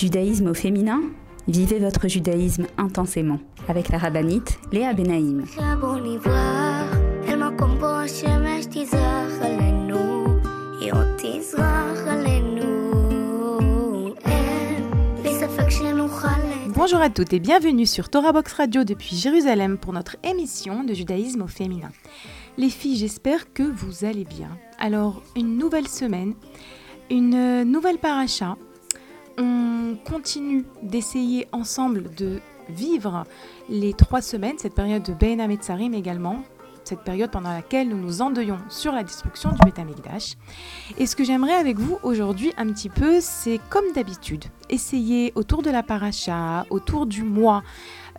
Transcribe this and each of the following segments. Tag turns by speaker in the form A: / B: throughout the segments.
A: Judaïsme au féminin Vivez votre judaïsme intensément avec la rabbinite Léa Benaïm.
B: Bonjour à toutes et bienvenue sur Torah Box Radio depuis Jérusalem pour notre émission de judaïsme au féminin. Les filles, j'espère que vous allez bien. Alors, une nouvelle semaine, une nouvelle paracha. On continue d'essayer ensemble de vivre les trois semaines, cette période de Ben Ametzarim également, cette période pendant laquelle nous nous endeuillons sur la destruction du Betamikdash. Et ce que j'aimerais avec vous aujourd'hui un petit peu, c'est comme d'habitude, essayer autour de la paracha, autour du mois,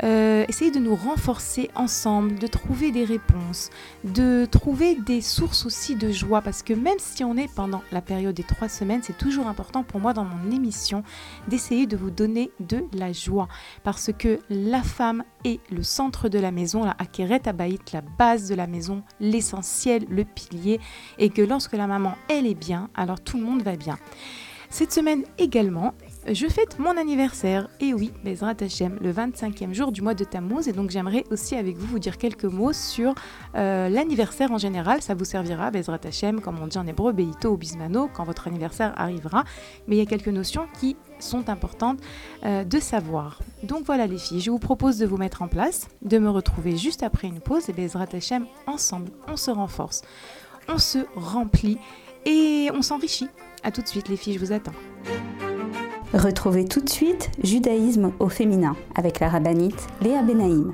B: euh, essayer de nous renforcer ensemble, de trouver des réponses, de trouver des sources aussi de joie, parce que même si on est pendant la période des trois semaines, c'est toujours important pour moi dans mon émission d'essayer de vous donner de la joie, parce que la femme est le centre de la maison, la Akeret Abaït, la base de la maison, l'essentiel, le pilier, et que lorsque la maman, elle est bien, alors tout le monde va bien. Cette semaine également, je fête mon anniversaire, et oui, Bezrat Hashem, le 25e jour du mois de Tammuz, et donc j'aimerais aussi avec vous vous dire quelques mots sur euh, l'anniversaire en général, ça vous servira, Bezrat Hashem, comme on dit en hébreu, Beito ou Bismano, quand votre anniversaire arrivera, mais il y a quelques notions qui sont importantes euh, de savoir. Donc voilà les filles, je vous propose de vous mettre en place, de me retrouver juste après une pause, et Bezrat Hashem, ensemble, on se renforce, on se remplit, et on s'enrichit. A tout de suite les filles, je vous attends.
A: Retrouvez tout de suite Judaïsme au féminin avec la rabbinite Léa Benaïm.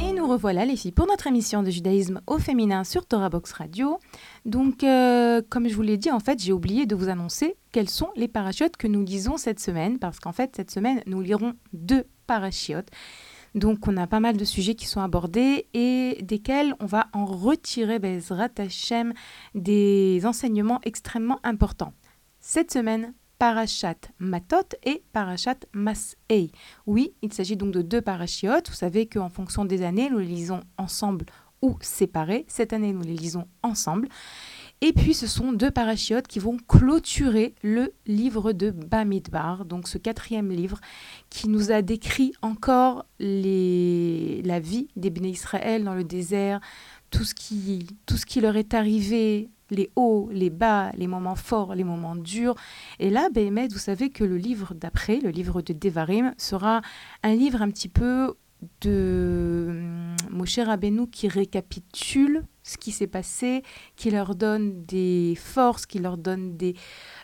B: Et nous revoilà les filles pour notre émission de judaïsme au féminin sur Torah Box Radio. Donc, euh, comme je vous l'ai dit, en fait, j'ai oublié de vous annoncer quels sont les parachutes que nous lisons cette semaine, parce qu'en fait, cette semaine, nous lirons deux parachutes. Donc, on a pas mal de sujets qui sont abordés et desquels on va en retirer, Bezrat Hashem, des enseignements extrêmement importants. Cette semaine, Parashat Matot et Parashat Mas'ei. Oui, il s'agit donc de deux parachiotes. Vous savez qu'en fonction des années, nous les lisons ensemble ou séparés. Cette année, nous les lisons ensemble. Et puis, ce sont deux parachiotes qui vont clôturer le livre de Bamidbar, donc ce quatrième livre qui nous a décrit encore la vie des Béné Israël dans le désert, tout ce qui leur est arrivé, les hauts, les bas, les moments forts, les moments durs. Et là, Béhémet, vous savez que le livre d'après, le livre de Devarim, sera un livre un petit peu de hum, Moshe Rabbeinu qui récapitule ce qui s'est passé, qui leur donne des forces, qui leur donne des,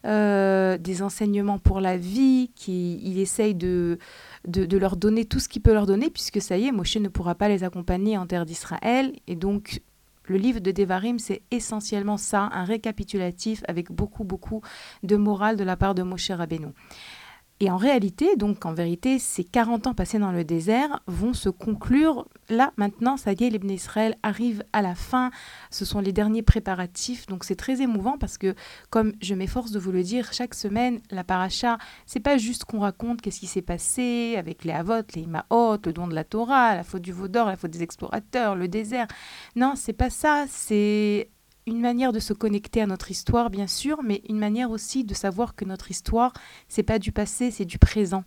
B: euh, des enseignements pour la vie, qui il essaye de, de, de leur donner tout ce qu'il peut leur donner, puisque ça y est, Moshe ne pourra pas les accompagner en terre d'Israël. Et donc, le livre de Devarim, c'est essentiellement ça, un récapitulatif avec beaucoup, beaucoup de morale de la part de Moshe Rabbeinu. Et en réalité, donc en vérité, ces 40 ans passés dans le désert vont se conclure là, maintenant, ça y est, l'Ibn Israël arrive à la fin, ce sont les derniers préparatifs, donc c'est très émouvant parce que, comme je m'efforce de vous le dire, chaque semaine, la paracha, c'est pas juste qu'on raconte qu'est-ce qui s'est passé avec les Havot, les Imaot, le don de la Torah, la faute du veau d'or, la faute des explorateurs, le désert. Non, c'est pas ça, c'est une manière de se connecter à notre histoire, bien sûr, mais une manière aussi de savoir que notre histoire, c'est pas du passé, c'est du présent.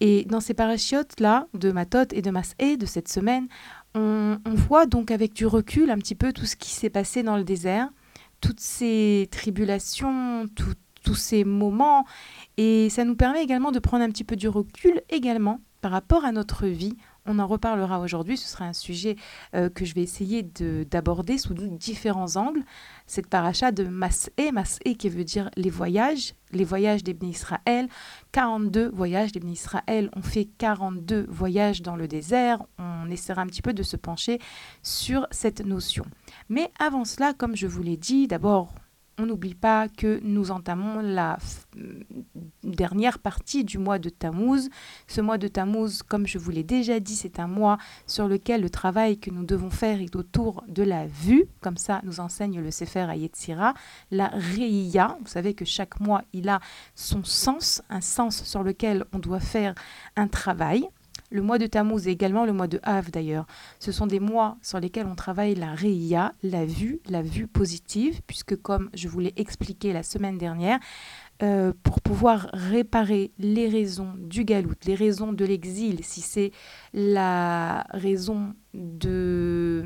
B: Et dans ces parachutes-là, de Matot et de Masé de cette semaine, on, voit donc avec du recul un petit peu tout ce qui s'est passé dans le désert, toutes ces tribulations, tous ces moments. Et ça nous permet également de prendre un petit peu du recul également par rapport à notre vie on en reparlera aujourd'hui. Ce sera un sujet euh, que je vais essayer d'aborder sous différents angles. Cette paracha de Mas'e, Mas'e qui veut dire les voyages, les voyages d'Ibn Israël. 42 voyages d'Ibn Israël. On fait 42 voyages dans le désert. On essaiera un petit peu de se pencher sur cette notion. Mais avant cela, comme je vous l'ai dit, d'abord, on n'oublie pas que nous entamons la dernière partie du mois de Tammuz. Ce mois de Tammuz, comme je vous l'ai déjà dit, c'est un mois sur lequel le travail que nous devons faire est autour de la vue. Comme ça, nous enseigne le Sefer Ayetzira. La Reiya, vous savez que chaque mois, il a son sens, un sens sur lequel on doit faire un travail. Le mois de Tammuz et également le mois de Av d'ailleurs. Ce sont des mois sur lesquels on travaille la Reia, la vue, la vue positive, puisque comme je vous l'ai expliqué la semaine dernière, euh, pour pouvoir réparer les raisons du galout, les raisons de l'exil, si c'est la raison de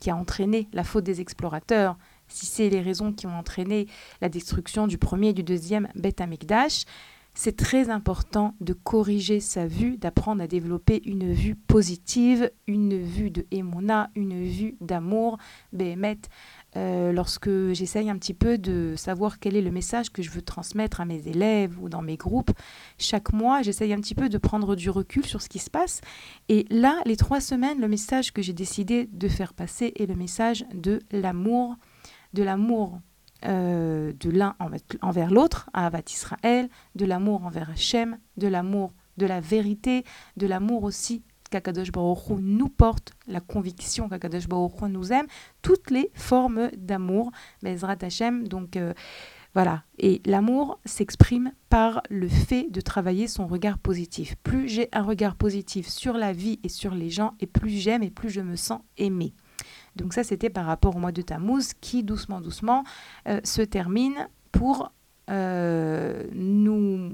B: qui a entraîné la faute des explorateurs, si c'est les raisons qui ont entraîné la destruction du premier et du deuxième Beth Amikdash, c'est très important de corriger sa vue, d'apprendre à développer une vue positive, une vue de émona, une vue d'amour, Béhémet. Euh, lorsque j'essaye un petit peu de savoir quel est le message que je veux transmettre à mes élèves ou dans mes groupes, chaque mois, j'essaye un petit peu de prendre du recul sur ce qui se passe. Et là, les trois semaines, le message que j'ai décidé de faire passer est le message de l'amour, de l'amour euh, de l'un envers l'autre, à Avat Israël, de l'amour envers Hachem, de l'amour de la vérité, de l'amour aussi qu'Akadosh Baruch nous porte, la conviction qu'Akadosh Baruch nous aime, toutes les formes d'amour, Bezrat Hachem, donc euh, voilà. Et l'amour s'exprime par le fait de travailler son regard positif. Plus j'ai un regard positif sur la vie et sur les gens, et plus j'aime et plus je me sens aimé. Donc ça, c'était par rapport au mois de Tammuz qui, doucement, doucement, euh, se termine pour euh, nous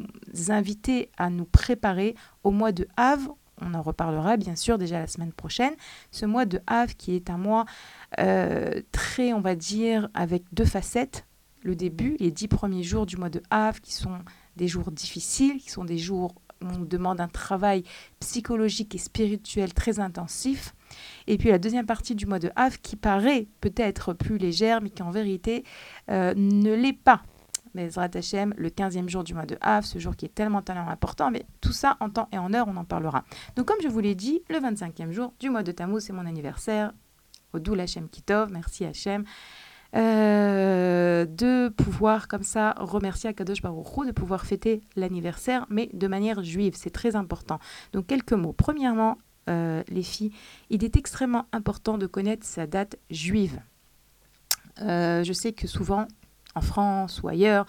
B: inviter à nous préparer au mois de Havre. On en reparlera bien sûr déjà la semaine prochaine. Ce mois de Havre qui est un mois euh, très, on va dire, avec deux facettes. Le début, les dix premiers jours du mois de Havre qui sont des jours difficiles, qui sont des jours on demande un travail psychologique et spirituel très intensif. Et puis la deuxième partie du mois de Av qui paraît peut-être plus légère, mais qui en vérité euh, ne l'est pas. Mais Hashem, le 15e jour du mois de Av, ce jour qui est tellement, tellement important, mais tout ça en temps et en heure, on en parlera. Donc comme je vous l'ai dit, le 25e jour du mois de Tammuz, c'est mon anniversaire. Odoul Hashem Kitov, merci Hashem. Euh, de pouvoir comme ça remercier Akadosh Baruch de pouvoir fêter l'anniversaire, mais de manière juive. C'est très important. Donc quelques mots. Premièrement, euh, les filles, il est extrêmement important de connaître sa date juive. Euh, je sais que souvent, en France ou ailleurs,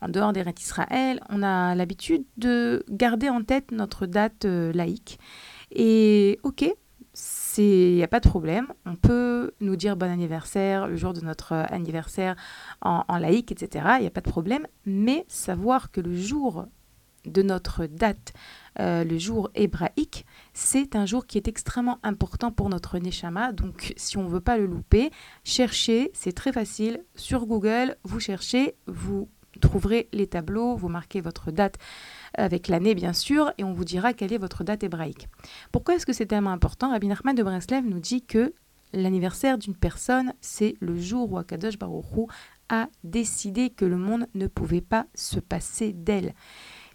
B: en dehors des rites Israël, on a l'habitude de garder en tête notre date laïque. Et ok, il n'y a pas de problème. On peut nous dire bon anniversaire le jour de notre anniversaire en, en laïque, etc. Il n'y a pas de problème. Mais savoir que le jour de notre date, euh, le jour hébraïque, c'est un jour qui est extrêmement important pour notre Neshama. Donc, si on ne veut pas le louper, cherchez, c'est très facile. Sur Google, vous cherchez, vous trouverez les tableaux, vous marquez votre date avec l'année bien sûr, et on vous dira quelle est votre date hébraïque. Pourquoi est-ce que c'est tellement important? Rabbi Nachman de Breslev nous dit que l'anniversaire d'une personne, c'est le jour où Akadosh Baruch a décidé que le monde ne pouvait pas se passer d'elle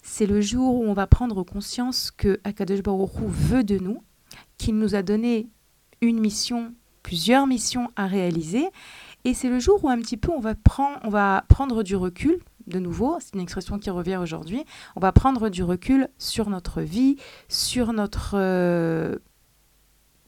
B: c'est le jour où on va prendre conscience que Akadosh Baruch veut de nous, qu'il nous a donné une mission, plusieurs missions à réaliser, et c'est le jour où un petit peu on va, prendre, on va prendre du recul de nouveau, c'est une expression qui revient aujourd'hui, on va prendre du recul sur notre vie, sur notre euh,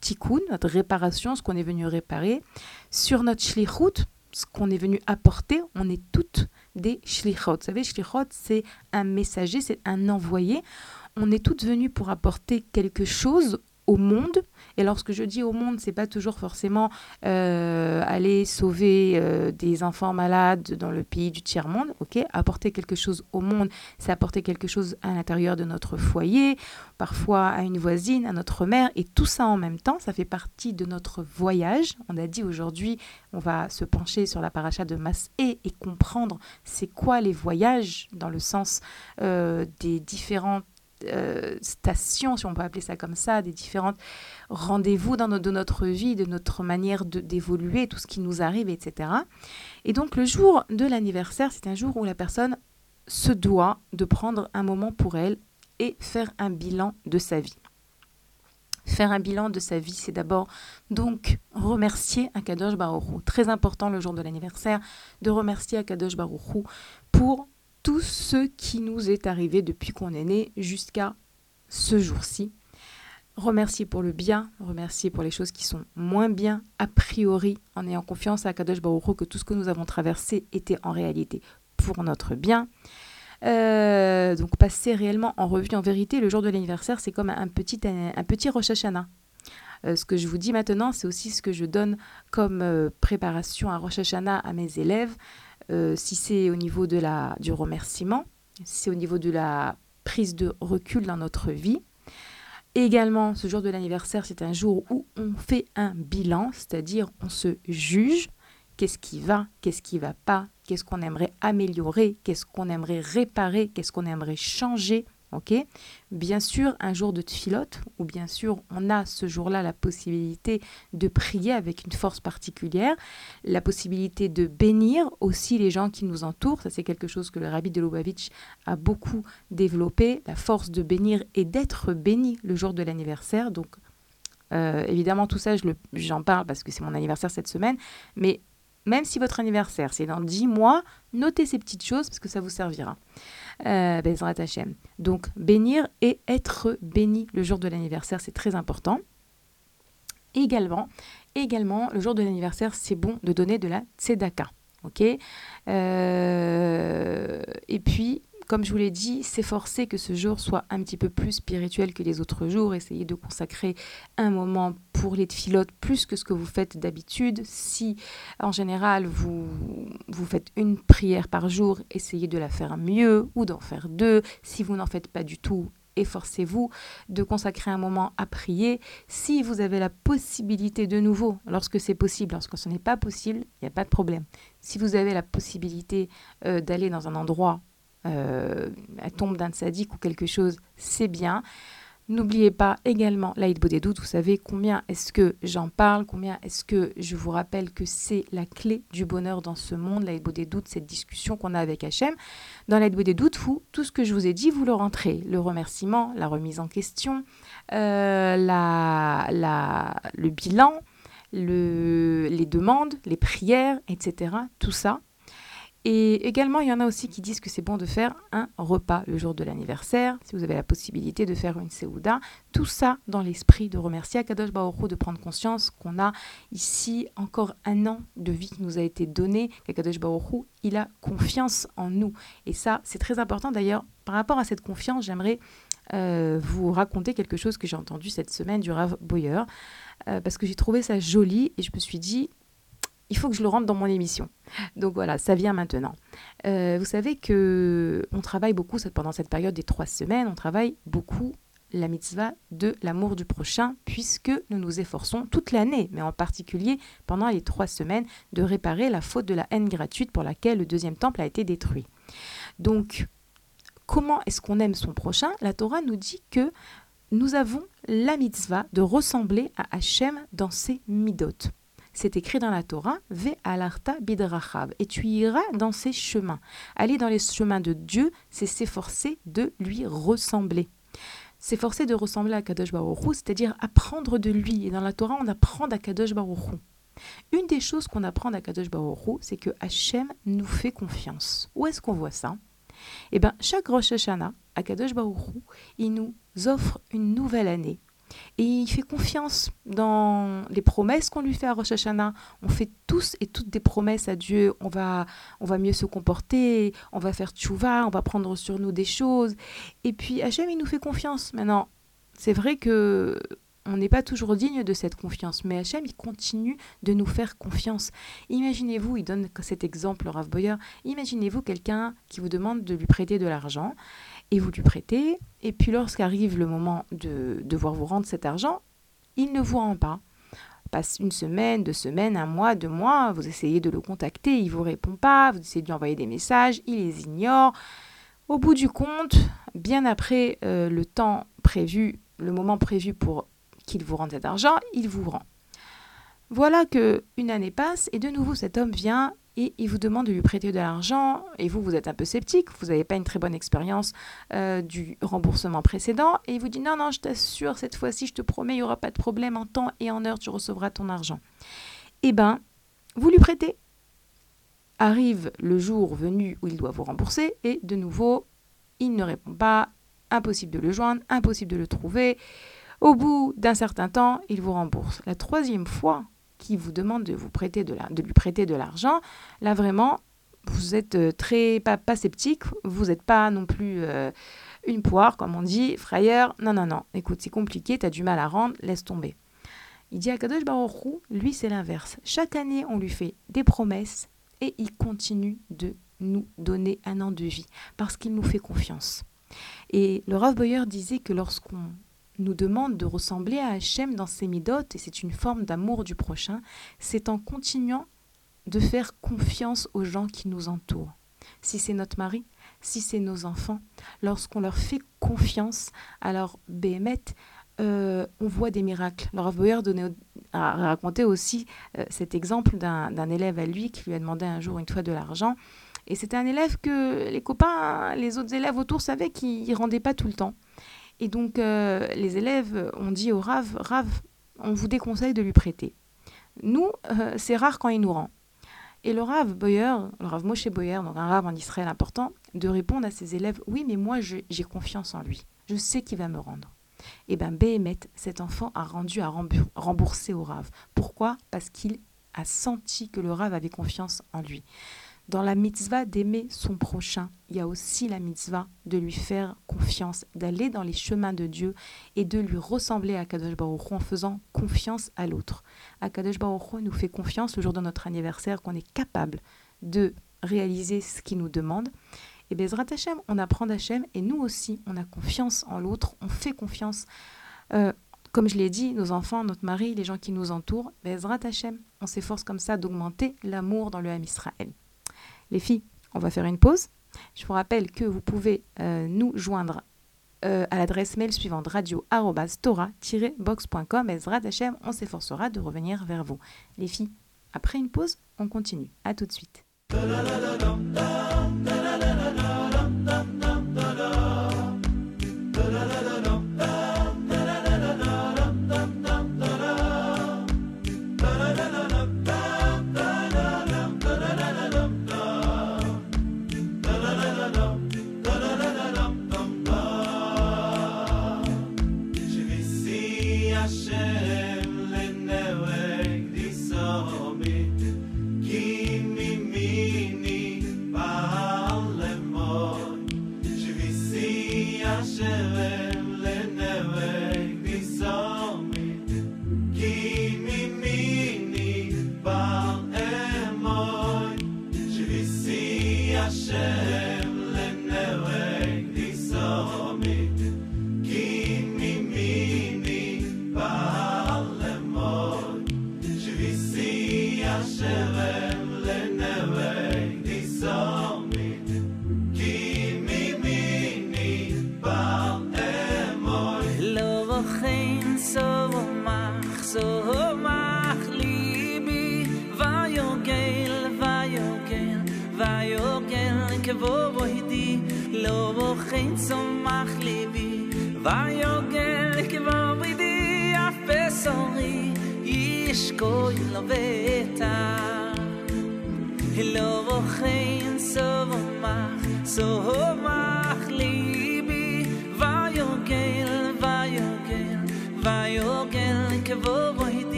B: tikkun, notre réparation, ce qu'on est venu réparer, sur notre shlichut, ce qu'on est venu apporter. On est toutes des shlichot. Vous savez, shlichot, c'est un messager, c'est un envoyé. On est toutes venues pour apporter quelque chose au monde. Et lorsque je dis au monde, c'est pas toujours forcément euh, aller sauver euh, des enfants malades dans le pays du tiers monde. Ok, apporter quelque chose au monde, c'est apporter quelque chose à l'intérieur de notre foyer, parfois à une voisine, à notre mère, et tout ça en même temps, ça fait partie de notre voyage. On a dit aujourd'hui, on va se pencher sur la paracha de Masé et comprendre c'est quoi les voyages dans le sens euh, des différentes euh, stations, si on peut appeler ça comme ça, des différents rendez-vous dans de notre vie, de notre manière d'évoluer, tout ce qui nous arrive, etc. Et donc le jour de l'anniversaire, c'est un jour où la personne se doit de prendre un moment pour elle et faire un bilan de sa vie. Faire un bilan de sa vie, c'est d'abord donc remercier Akadosh Baruch Très important le jour de l'anniversaire de remercier Akadosh Baruch pour tout ce qui nous est arrivé depuis qu'on est né jusqu'à ce jour-ci. Remercier pour le bien, remercier pour les choses qui sont moins bien, a priori, en ayant confiance à Kadosh Baruch que tout ce que nous avons traversé était en réalité pour notre bien. Euh, donc passer réellement en revue, en vérité, le jour de l'anniversaire, c'est comme un petit, un, petit Rosh Hashanah. Euh, ce que je vous dis maintenant, c'est aussi ce que je donne comme euh, préparation à Rosh Hashanah à mes élèves. Euh, si c'est au niveau de la, du remerciement, si c'est au niveau de la prise de recul dans notre vie. également, ce jour de l'anniversaire, c'est un jour où on fait un bilan, c'est-à-dire on se juge. Qu'est-ce qui va, qu'est-ce qui va pas, qu'est-ce qu'on aimerait améliorer, qu'est-ce qu'on aimerait réparer, qu'est-ce qu'on aimerait changer Ok Bien sûr, un jour de tfilote, ou bien sûr, on a ce jour-là la possibilité de prier avec une force particulière, la possibilité de bénir aussi les gens qui nous entourent. Ça, c'est quelque chose que le rabbi de Lubavitch a beaucoup développé, la force de bénir et d'être béni le jour de l'anniversaire. Donc, euh, évidemment, tout ça, j'en parle parce que c'est mon anniversaire cette semaine, mais même si votre anniversaire, c'est dans 10 mois, notez ces petites choses parce que ça vous servira. Euh, Donc, bénir et être béni le jour de l'anniversaire, c'est très important. Également, également, le jour de l'anniversaire, c'est bon de donner de la tzedaka. Euh, Et puis, comme je vous l'ai dit, s'efforcer que ce jour soit un petit peu plus spirituel que les autres jours, essayer de consacrer un moment pour les filotes plus que ce que vous faites d'habitude. Si en général vous, vous faites une prière par jour, essayez de la faire mieux ou d'en faire deux. Si vous n'en faites pas du tout, efforcez-vous de consacrer un moment à prier. Si vous avez la possibilité de nouveau, lorsque c'est possible, lorsque ce n'est pas possible, il n'y a pas de problème. Si vous avez la possibilité euh, d'aller dans un endroit la tombe d'un sadique ou quelque chose, c'est bien. N'oubliez pas également l'Aïd doutes Vous savez combien est-ce que j'en parle, combien est-ce que je vous rappelle que c'est la clé du bonheur dans ce monde, l'Aïd doutes cette discussion qu'on a avec Hachem. Dans l'Aïd doutes vous, tout ce que je vous ai dit, vous le rentrez. Le remerciement, la remise en question, euh, la, le bilan, le, les demandes, les prières, etc. Tout ça, et également, il y en a aussi qui disent que c'est bon de faire un repas le jour de l'anniversaire, si vous avez la possibilité de faire une Seouda. Tout ça dans l'esprit de remercier Akadosh Baoru, de prendre conscience qu'on a ici encore un an de vie qui nous a été donné, qu'Akadosh Baoru, il a confiance en nous. Et ça, c'est très important. D'ailleurs, par rapport à cette confiance, j'aimerais euh, vous raconter quelque chose que j'ai entendu cette semaine du Rav Boyer, euh, parce que j'ai trouvé ça joli et je me suis dit, il faut que je le rentre dans mon émission. Donc voilà, ça vient maintenant. Euh, vous savez que on travaille beaucoup pendant cette période des trois semaines, on travaille beaucoup la mitzvah de l'amour du prochain, puisque nous nous efforçons toute l'année, mais en particulier pendant les trois semaines, de réparer la faute de la haine gratuite pour laquelle le deuxième temple a été détruit. Donc, comment est-ce qu'on aime son prochain? La Torah nous dit que nous avons la mitzvah de ressembler à Hachem dans ses midot c'est écrit dans la Torah, Ve alarta bidrachav, et tu iras dans ses chemins. Aller dans les chemins de Dieu, c'est s'efforcer de lui ressembler. S'efforcer de ressembler à Kadosh Baruch c'est-à-dire apprendre de lui. Et dans la Torah, on apprend à Kadosh Une des choses qu'on apprend d'Akadosh Baruch c'est que Hachem nous fait confiance. Où est-ce qu'on voit ça? Eh bien, chaque Rosh Hashanah, Akadosh Baruch il nous offre une nouvelle année. Et il fait confiance dans les promesses qu'on lui fait à Rosh Hashanah. On fait tous et toutes des promesses à Dieu. On va, on va mieux se comporter, on va faire tchouva, on va prendre sur nous des choses. Et puis Hachem, il nous fait confiance. Maintenant, c'est vrai que on n'est pas toujours digne de cette confiance, mais Hachem, il continue de nous faire confiance. Imaginez-vous, il donne cet exemple, Rav Boyer, imaginez-vous quelqu'un qui vous demande de lui prêter de l'argent, et vous lui prêtez, et puis lorsqu'arrive le moment de devoir vous rendre cet argent, il ne vous rend pas. Passe une semaine, deux semaines, un mois, deux mois, vous essayez de le contacter, il ne vous répond pas, vous essayez de lui envoyer des messages, il les ignore. Au bout du compte, bien après euh, le temps prévu, le moment prévu pour qu'il vous rende cet argent, il vous rend. Voilà que une année passe et de nouveau cet homme vient et il vous demande de lui prêter de l'argent et vous vous êtes un peu sceptique, vous n'avez pas une très bonne expérience euh, du remboursement précédent et il vous dit non non je t'assure cette fois-ci je te promets il n'y aura pas de problème en temps et en heure tu recevras ton argent. Eh ben vous lui prêtez. Arrive le jour venu où il doit vous rembourser et de nouveau il ne répond pas, impossible de le joindre, impossible de le trouver. Au bout d'un certain temps, il vous rembourse. La troisième fois qu'il vous demande de, vous prêter de, lui prêter de l'argent, là vraiment, vous êtes euh, très pas, sceptique, vous n'êtes pas non plus euh, une poire, comme on dit, frayeur. Non, non, non. Écoute, c'est compliqué, tu as du mal à rendre, laisse tomber. Il dit à Kadosh Baruch lui, c'est l'inverse. Chaque année, on lui fait des promesses et il continue de nous donner un an de vie parce qu'il nous fait confiance. Et le Rav Boyer disait que lorsqu'on nous demande de ressembler à Hachem dans ses midotes, et c'est une forme d'amour du prochain, c'est en continuant de faire confiance aux gens qui nous entourent. Si c'est notre mari, si c'est nos enfants, lorsqu'on leur fait confiance, alors Béhémet, euh, on voit des miracles. Laura a raconté aussi euh, cet exemple d'un élève à lui qui lui a demandé un jour une fois de l'argent. Et c'était un élève que les copains, les autres élèves autour savaient qu'il ne rendait pas tout le temps. Et donc, euh, les élèves ont dit au Rav, Rav, on vous déconseille de lui prêter. Nous, euh, c'est rare quand il nous rend. Et le Rav Boyer, le Rav Moshe Boyer, donc un Rav en Israël important, de répondre à ses élèves, oui, mais moi, j'ai confiance en lui. Je sais qu'il va me rendre. Et eh bien, Béhémet, cet enfant a rendu à rembourser au Rav. Pourquoi? Parce qu'il a senti que le Rav avait confiance en lui. Dans la mitzvah d'aimer son prochain, il y a aussi la mitzvah de lui faire confiance, d'aller dans les chemins de Dieu et de lui ressembler à Kadosh Baruch en faisant confiance à l'autre. Kadosh Baruch nous fait confiance le jour de notre anniversaire qu'on est capable de réaliser ce qu'il nous demande. Et Bezrat Hashem, on apprend d'Hachem et nous aussi, on a confiance en l'autre, on fait confiance. Euh, comme je l'ai dit, nos enfants, notre mari, les gens qui nous entourent, Bezrat Hashem, on s'efforce comme ça d'augmenter l'amour dans le Ham Israël. Les filles, on va faire une pause. Je vous rappelle que vous pouvez euh, nous joindre euh, à l'adresse mail suivante radio-tora-box.com. On s'efforcera de revenir vers vous. Les filles, après une pause, on continue. À tout de suite.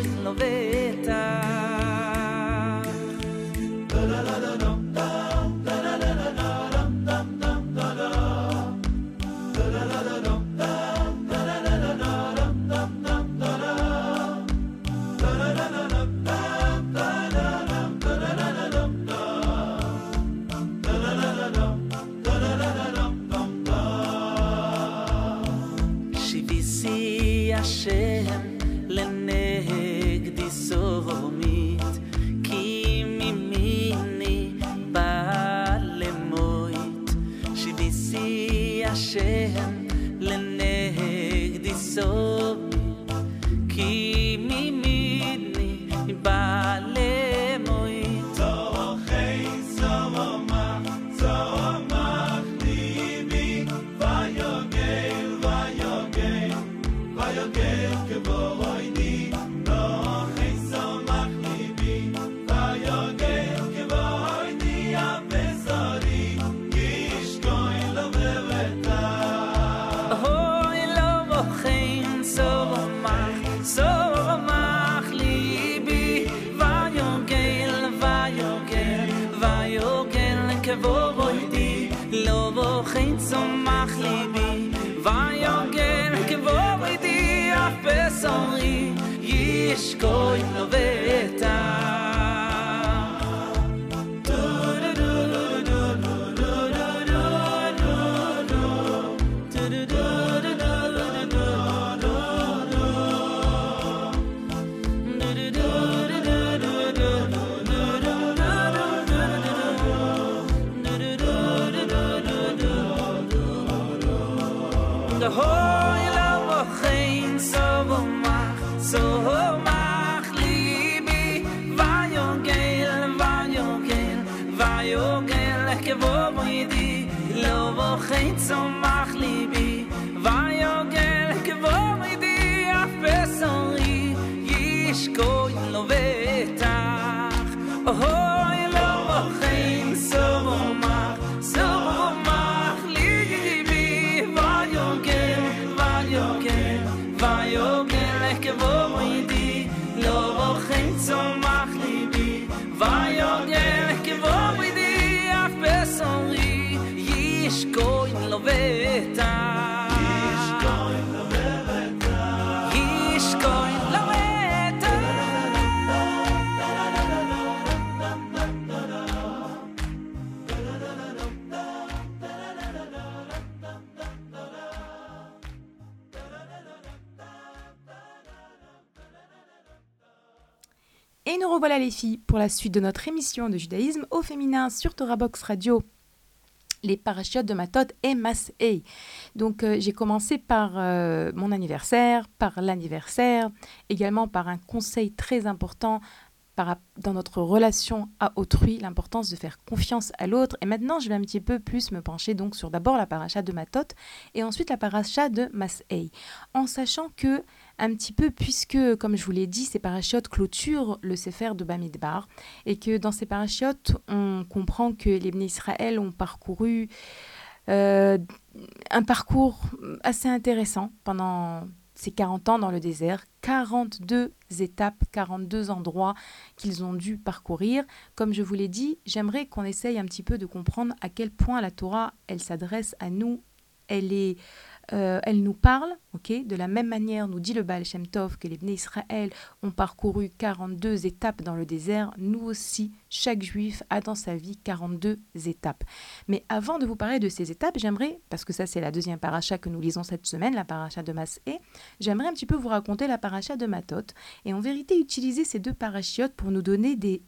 C: in lovetta Revoilà les filles pour la suite de notre émission de judaïsme au féminin sur Torah Box Radio les parachutes de Matot et Mas'ei. Donc euh, j'ai commencé par euh, mon anniversaire, par l'anniversaire, également par un conseil très important dans notre relation à autrui, l'importance de faire confiance à l'autre. Et maintenant, je vais un petit peu plus me pencher donc sur d'abord la paracha de Matot et ensuite la paracha de Mas'ei, en sachant que un petit peu puisque, comme je vous l'ai dit, ces parachutes clôturent le Sefer de Bamidbar et que dans ces parachutes, on comprend que les Bnei Israël ont parcouru euh, un parcours assez intéressant pendant ces 40 ans dans le désert, 42 étapes, 42 endroits qu'ils ont dû parcourir. Comme je vous l'ai dit, j'aimerais qu'on essaye un petit peu de comprendre à quel point la Torah, elle s'adresse à nous, elle est euh, elle nous parle, de la même manière, nous dit le Baal Shem Tov que les Bnei Israël ont parcouru 42 étapes dans le désert, nous aussi, chaque juif a dans sa vie 42 étapes. Mais avant de vous parler de ces étapes, j'aimerais, parce que ça c'est la deuxième paracha que nous lisons cette semaine, la paracha de Masé, j'aimerais un petit peu vous raconter la paracha de Matot, et en vérité utiliser ces deux parachiotes pour nous donner des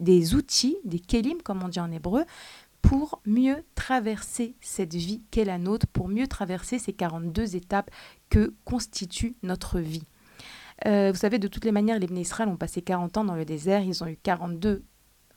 C: des outils, des kelim comme on dit en hébreu, pour mieux traverser cette vie qu'est la nôtre, pour mieux traverser ces 42 étapes que constitue notre vie. Euh, vous savez, de toutes les manières, les Bnei ont passé 40 ans dans le désert, ils ont eu 42,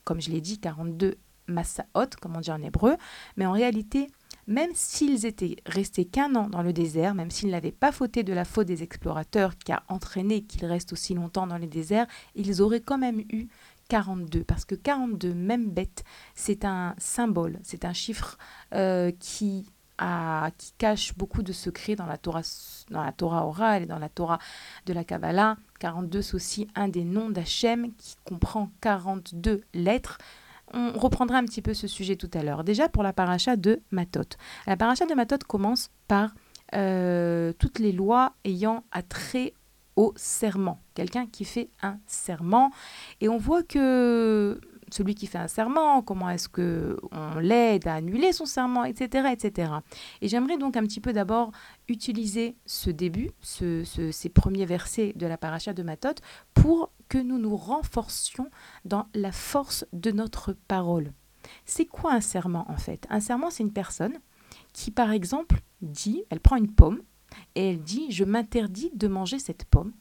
C: comme je l'ai dit, 42
B: Massaot, comme on dit en hébreu, mais en réalité, même s'ils étaient restés qu'un an dans le désert, même s'ils n'avaient pas fauté de la faute des explorateurs qui a entraîné qu'ils restent aussi longtemps dans les déserts, ils auraient quand même eu 42, parce que 42, même bête, c'est un symbole, c'est un chiffre euh, qui, a, qui cache beaucoup de secrets dans la, Torah, dans la Torah orale et dans la Torah de la Kabbalah. 42, c'est aussi un des noms d'Hachem qui comprend 42 lettres. On reprendra un petit peu ce sujet tout à l'heure. Déjà pour la paracha de Matot. La paracha de Matot commence par euh, toutes les lois ayant attrait au serment. Quelqu'un qui fait un serment. Et on voit que celui qui fait un serment, comment est-ce que on l'aide à annuler son serment, etc., etc. Et j'aimerais donc un petit peu d'abord utiliser ce début, ce, ces premiers versets de la paracha de Matot, pour que nous nous renforcions dans la force de notre parole. C'est quoi un serment en fait? Un serment, c'est une personne qui, par exemple, dit, elle prend une pomme et elle dit, je m'interdis de manger cette pomme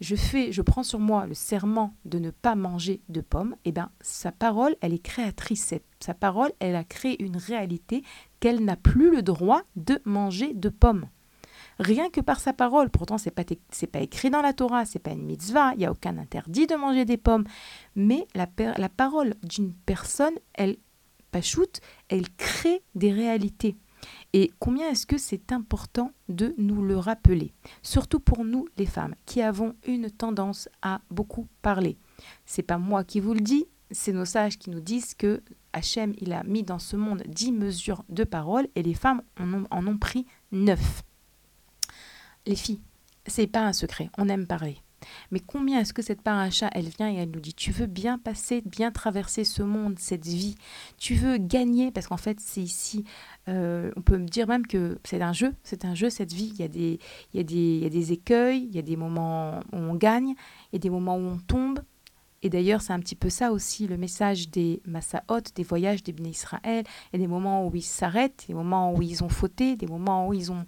B: je fais, je prends sur moi le serment de ne pas manger de pommes, eh bien, sa parole, elle est créatrice. Sa parole, elle a créé une réalité qu'elle n'a plus le droit de manger de pommes. Rien que par sa parole, pourtant c'est pas c'est pas écrit dans la Torah, c'est pas une mitzvah, il n'y a aucun interdit de manger des pommes, mais la, la parole d'une personne, elle pachoute, elle crée des réalités. Et combien est-ce que c'est important de nous le rappeler, surtout pour nous les femmes qui avons une tendance à beaucoup parler. C'est pas moi qui vous le dis, c'est nos sages qui nous disent que Hachem il a mis dans ce monde dix mesures de parole et les femmes en ont, pris neuf. Les filles, c'est pas un secret, on aime parler. Mais combien est-ce que cette paracha, elle vient et elle nous dit, tu veux bien passer, bien traverser ce monde, cette vie, tu veux gagner, parce qu'en fait, c'est ici, euh, on peut me dire même que c'est un jeu, c'est un jeu, cette vie, il y, a des, écueils, il y a des moments où on gagne, il y a des moments où on tombe, et d'ailleurs, c'est un petit peu ça aussi le message des Massaot, des voyages des Bnei Israël. Il y a des moments où ils s'arrêtent, des moments où ils ont fauté, des moments où ils ont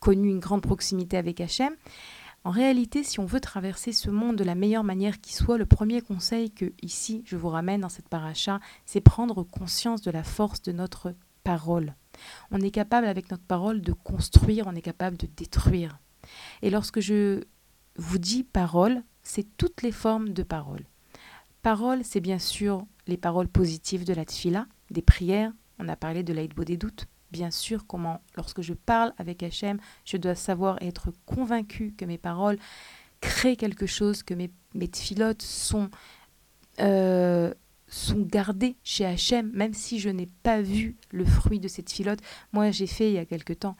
B: connu une grande proximité avec Hachem. En réalité, si on veut traverser ce monde de la meilleure manière qui soit, le premier conseil que ici je vous ramène dans cette paracha, c'est prendre conscience de la force de notre parole. On est capable avec notre parole de construire, on est capable de détruire. Et lorsque je vous dis parole, c'est toutes les formes de parole. Parole, c'est bien sûr les paroles positives de la tfila, des prières, on a parlé de l'aïdbo des doutes, bien sûr, comment, lorsque je parle avec Hachem, je dois savoir être convaincu que mes paroles créent quelque chose, que mes, mes sont, euh, sont gardées chez Hachem, même si je n'ai pas vu le fruit de cette filote. Moi, j'ai fait il y a quelque temps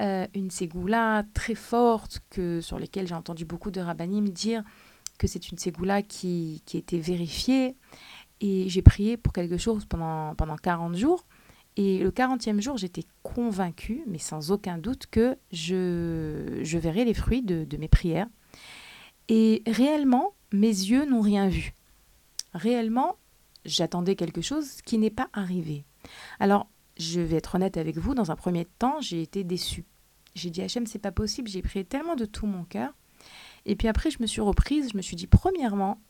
B: euh, une ségoula très forte que, sur lesquelles j'ai entendu beaucoup de rabbinim dire que c'est une ségoula qui, qui était vérifiée. Et j'ai prié pour quelque chose pendant, pendant 40 jours. Et le 40e jour, j'étais convaincue, mais sans aucun doute, que je, je verrais les fruits de, de mes prières. Et réellement, mes yeux n'ont rien vu. Réellement, j'attendais quelque chose qui n'est pas arrivé. Alors, je vais être honnête avec vous, dans un premier temps, j'ai été déçue. J'ai dit, Hachem, c'est pas possible, j'ai prié tellement de tout mon cœur. Et puis après, je me suis reprise, je me suis dit, premièrement,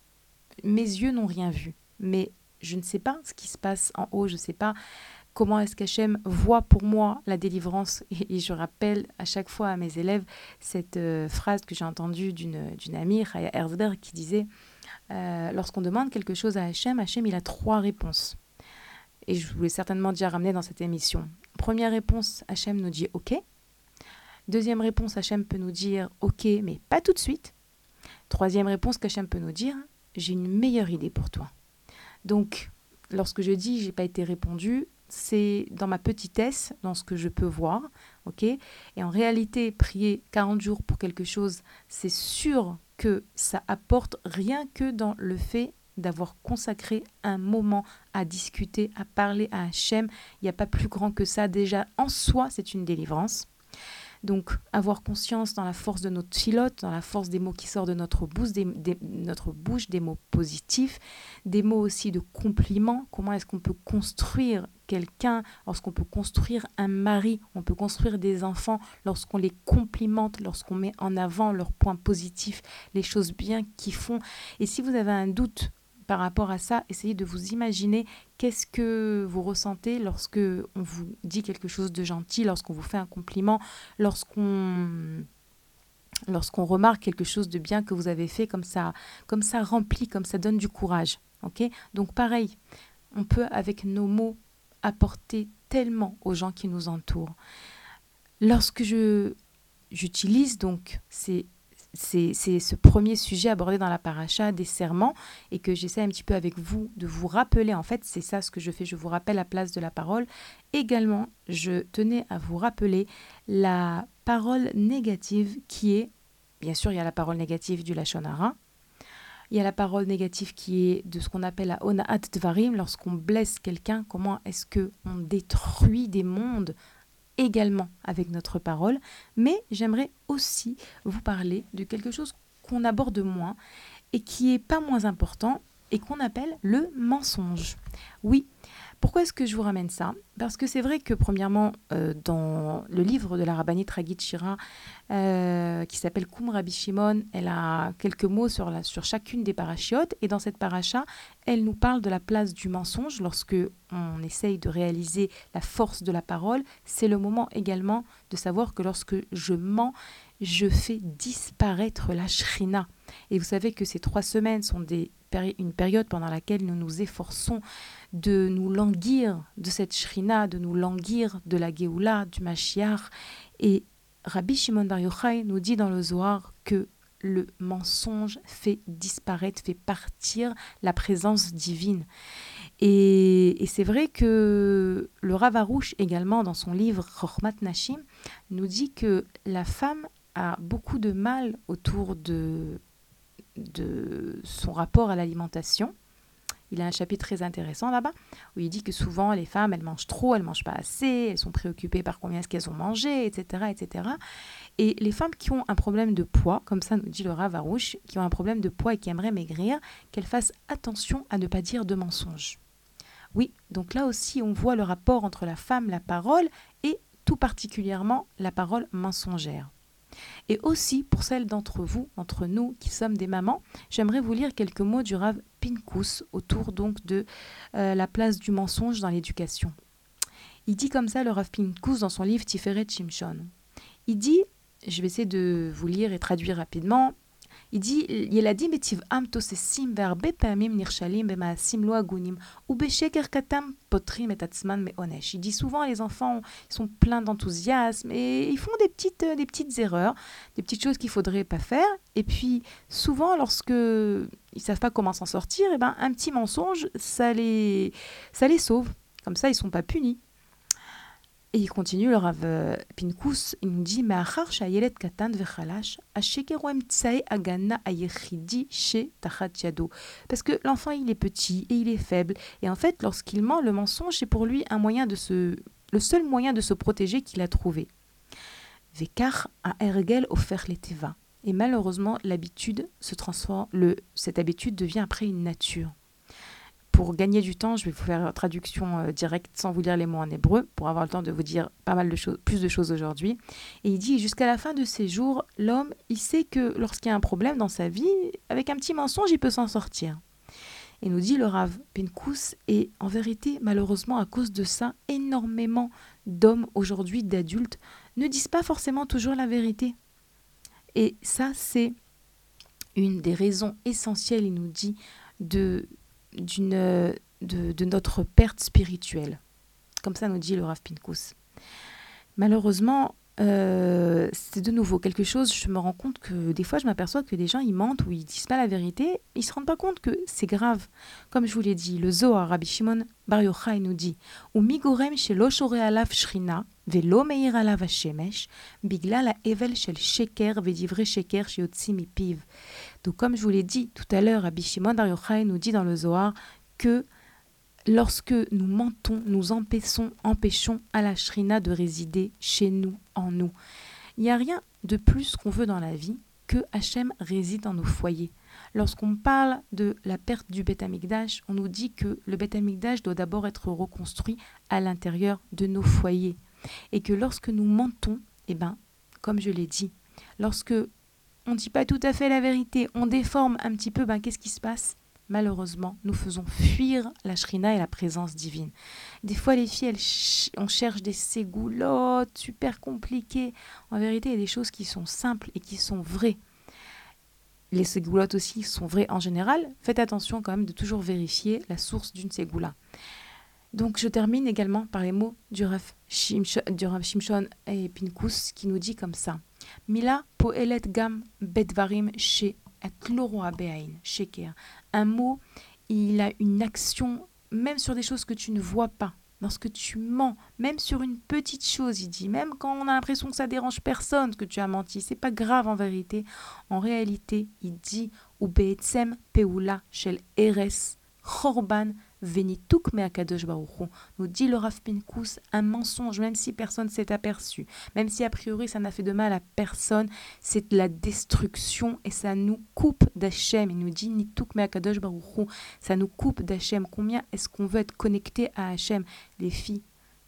B: mes yeux n'ont rien vu. Mais je ne sais pas ce qui se passe en haut, je ne sais pas comment est-ce qu'Hachem voit pour moi la délivrance. Et, je rappelle à chaque fois à mes élèves cette euh, phrase que j'ai entendue d'une, d'une amie, Raya Herzberg, qui disait euh, Lorsqu'on demande quelque chose à Hachem, Hachem, il a trois réponses. Et je voulais certainement déjà ramener dans cette émission. Première réponse, Hachem nous dit OK. Deuxième réponse, Hachem peut nous dire OK, mais pas tout de suite. Troisième réponse qu'Hachem peut nous dire J'ai une meilleure idée pour toi. Donc, lorsque je dis j'ai pas été répondu, c'est dans ma petitesse, dans ce que je peux voir, ok Et en réalité, prier 40 jours pour quelque chose, c'est sûr que ça apporte rien que dans le fait d'avoir consacré un moment à discuter, à parler à Hachem. Il n'y a pas plus grand que ça. Déjà, en soi, c'est une délivrance. Donc, avoir conscience dans la force de notre filote, dans la force des mots qui sortent de notre bouche, des, notre bouche, des mots positifs, des mots aussi de compliments. Comment est-ce qu'on peut construire quelqu'un, lorsqu'on peut construire un mari, on peut construire des enfants, lorsqu'on les complimente, lorsqu'on met en avant leurs points positifs, les choses bien qu'ils font. Et si vous avez un doute par rapport à ça, essayez de vous imaginer qu'est-ce que vous ressentez lorsque on vous dit quelque chose de gentil, lorsqu'on vous fait un compliment, lorsqu'on lorsqu'on remarque quelque chose de bien que vous avez fait, comme ça, comme ça remplit, comme ça donne du courage. Ok? Donc pareil, on peut avec nos mots apporter tellement aux gens qui nous entourent. Lorsque je j'utilise donc ces c'est ce premier sujet abordé dans la paracha des serments et que j'essaie un petit peu avec vous de vous rappeler. En fait, c'est ça ce que je fais. Je vous rappelle la place de la parole. Également, je tenais à vous rappeler la parole négative qui est, bien sûr, il y a la parole négative du Lachonara. Il y a la parole négative qui est de ce qu'on appelle la onaat dvarim, lorsqu'on blesse quelqu'un, comment est-ce que on détruit des mondes également avec notre parole, mais j'aimerais aussi vous parler de quelque chose qu'on aborde moins et qui est pas moins important et qu'on appelle le mensonge. Oui, pourquoi est-ce que je vous ramène ça? Parce que c'est vrai que premièrement, euh, dans le livre de la rabbinite Ragit Shira, euh, qui s'appelle Kum Rabbi Shimon, elle a quelques mots sur, chacune des parachiotes, et dans cette paracha, elle nous parle de la place du mensonge lorsque on essaye de réaliser la force de la parole. C'est le moment également de savoir que lorsque je mens, je fais disparaître la shrina. Et vous savez que ces trois semaines sont des une période pendant laquelle nous nous efforçons de nous languir de cette shrina, de nous languir de la Géoula, du Mashiach. Et Rabbi Shimon Bar Yochai nous dit dans le Zohar que le mensonge fait disparaître, fait partir la présence divine. Et, c'est vrai que le Ravarouche également, dans son livre Chochmat Nashim, nous dit que la femme a beaucoup de mal autour de de son rapport à l'alimentation. Il a un chapitre très intéressant là-bas où il dit que souvent les femmes, elles mangent trop, elles mangent pas assez, elles sont préoccupées par combien est-ce qu'elles ont mangé, etc., etc. Et les femmes qui ont un problème de poids, comme ça nous dit le Ravarouche, qui ont un problème de poids et qui aimeraient maigrir, qu'elles fassent attention à ne pas dire de mensonges. Oui, donc là aussi on voit le rapport entre la femme, la parole et tout particulièrement la parole mensongère. Et aussi, pour celles d'entre vous, entre nous qui sommes des mamans, j'aimerais vous lire quelques mots du Rav Pinkus autour donc de euh, la place du mensonge dans l'éducation. Il dit comme ça le Rav Pinkus dans son livre Tiferet Shimshon. Il dit, je vais essayer de vous lire et traduire rapidement, il dit, il dit. Il dit souvent les enfants sont pleins d'enthousiasme et ils font des petites, euh, des petites erreurs, des petites choses qu'il faudrait pas faire. Et puis souvent lorsque ils savent pas comment s'en sortir, et ben un petit mensonge ça les, ça les sauve. Comme ça ils sont pas punis. Et il continue, le Rav euh, Pinkus, il nous dit katan agana Parce que l'enfant, il est petit et il est faible. Et en fait, lorsqu'il ment, le mensonge, c'est pour lui un moyen de se, le seul moyen de se protéger qu'il a trouvé. Vekar a ergel offert teva. Et malheureusement, l'habitude se transforme, le, cette habitude devient après une nature pour gagner du temps, je vais vous faire traduction euh, directe sans vous lire les mots en hébreu, pour avoir le temps de vous dire pas mal de choses, plus de choses aujourd'hui. Et il dit jusqu'à la fin de ses jours, l'homme, il sait que lorsqu'il y a un problème dans sa vie, avec un petit mensonge, il peut s'en sortir. Et nous dit le Rav Pinkus, et en vérité, malheureusement, à cause de ça, énormément d'hommes aujourd'hui, d'adultes, ne disent pas forcément toujours la vérité. Et ça, c'est une des raisons essentielles, il nous dit, de d'une, de, notre perte spirituelle. Comme ça nous dit le Rav Pinkus. Malheureusement, euh, c'est de nouveau quelque chose, je me rends compte que des fois je m'aperçois que des gens ils mentent ou ils disent pas la vérité, ils se rendent pas compte que c'est grave. Comme je vous l'ai dit, le Zohar, Rabbi Shimon Bar Yochai nous dit ou migorem shelo alav shrina velo meir alav hashemesh bigla evel shel sheker vedivre sheker shiotzi mipiv. Donc comme je vous l'ai dit tout à l'heure, Rabbi Shimon Yochai nous dit dans le Zohar que lorsque nous mentons, nous empêchons, empêchons à la shrina de résider chez nous, en nous. Il n'y a rien de plus qu'on veut dans la vie que Hachem réside dans nos foyers. Lorsqu'on parle de la perte du Beth Amikdash, on nous dit que le Beth Amikdash doit d'abord être reconstruit à l'intérieur de nos foyers. Et que lorsque nous mentons, eh ben, comme je l'ai dit, lorsque on ne dit pas tout à fait la vérité, on déforme un petit peu, ben, qu'est-ce qui se passe? Malheureusement, nous faisons fuir la shrina et la présence divine. Des fois, les filles, on cherche des ségoulottes super compliquées. En vérité, il y a des choses qui sont simples et qui sont vraies. Les ségoulottes aussi sont vraies en général. Faites attention quand même de toujours vérifier la source d'une ségoula. Donc je termine également par les mots du Rav Shimshon et Pinkus qui nous dit comme ça. Mila poelet gam bedvarim she sheker. Un mot, il a une action même sur des choses que tu ne vois pas. Lorsque tu mens, même sur une petite chose, il dit, même quand on a l'impression que ça dérange personne que tu as menti, c'est pas grave en vérité. En réalité, il dit, ou peula shel eres chorban Venituk Meakadosh Baruchou, nous dit le Rav Pinkus, un mensonge, même si personne s'est aperçu, même si a priori ça n'a fait de mal à personne, c'est de la destruction et ça nous coupe d'Hachem. Il nous dit Nituk Meakadosh Baruchou, ça nous coupe d'Hachem. Combien est-ce qu'on veut être connecté à Hachem? Les filles,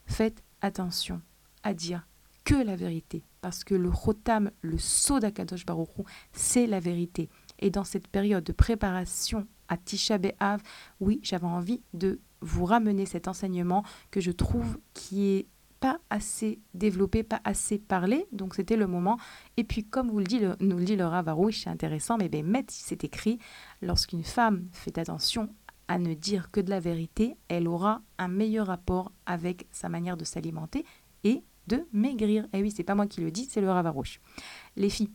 B: faites attention à dire que la vérité, parce que le Chotam, le saut d'Akadosh Baruchou, c'est la vérité. Et dans cette période de préparation à Tisha B'Av, oui, j'avais envie de vous ramener cet enseignement que je trouve qui est pas assez développé, pas assez parlé. Donc c'était le moment. Et puis comme vous le dit, nous le dit le Ravarouche, c'est intéressant, mais ben, met, c'est écrit, lorsqu'une femme fait attention à ne dire que de la vérité, elle aura un meilleur rapport avec sa manière de s'alimenter et de maigrir. Et oui, c'est pas moi qui le dis, c'est le Ravarouche. Les filles,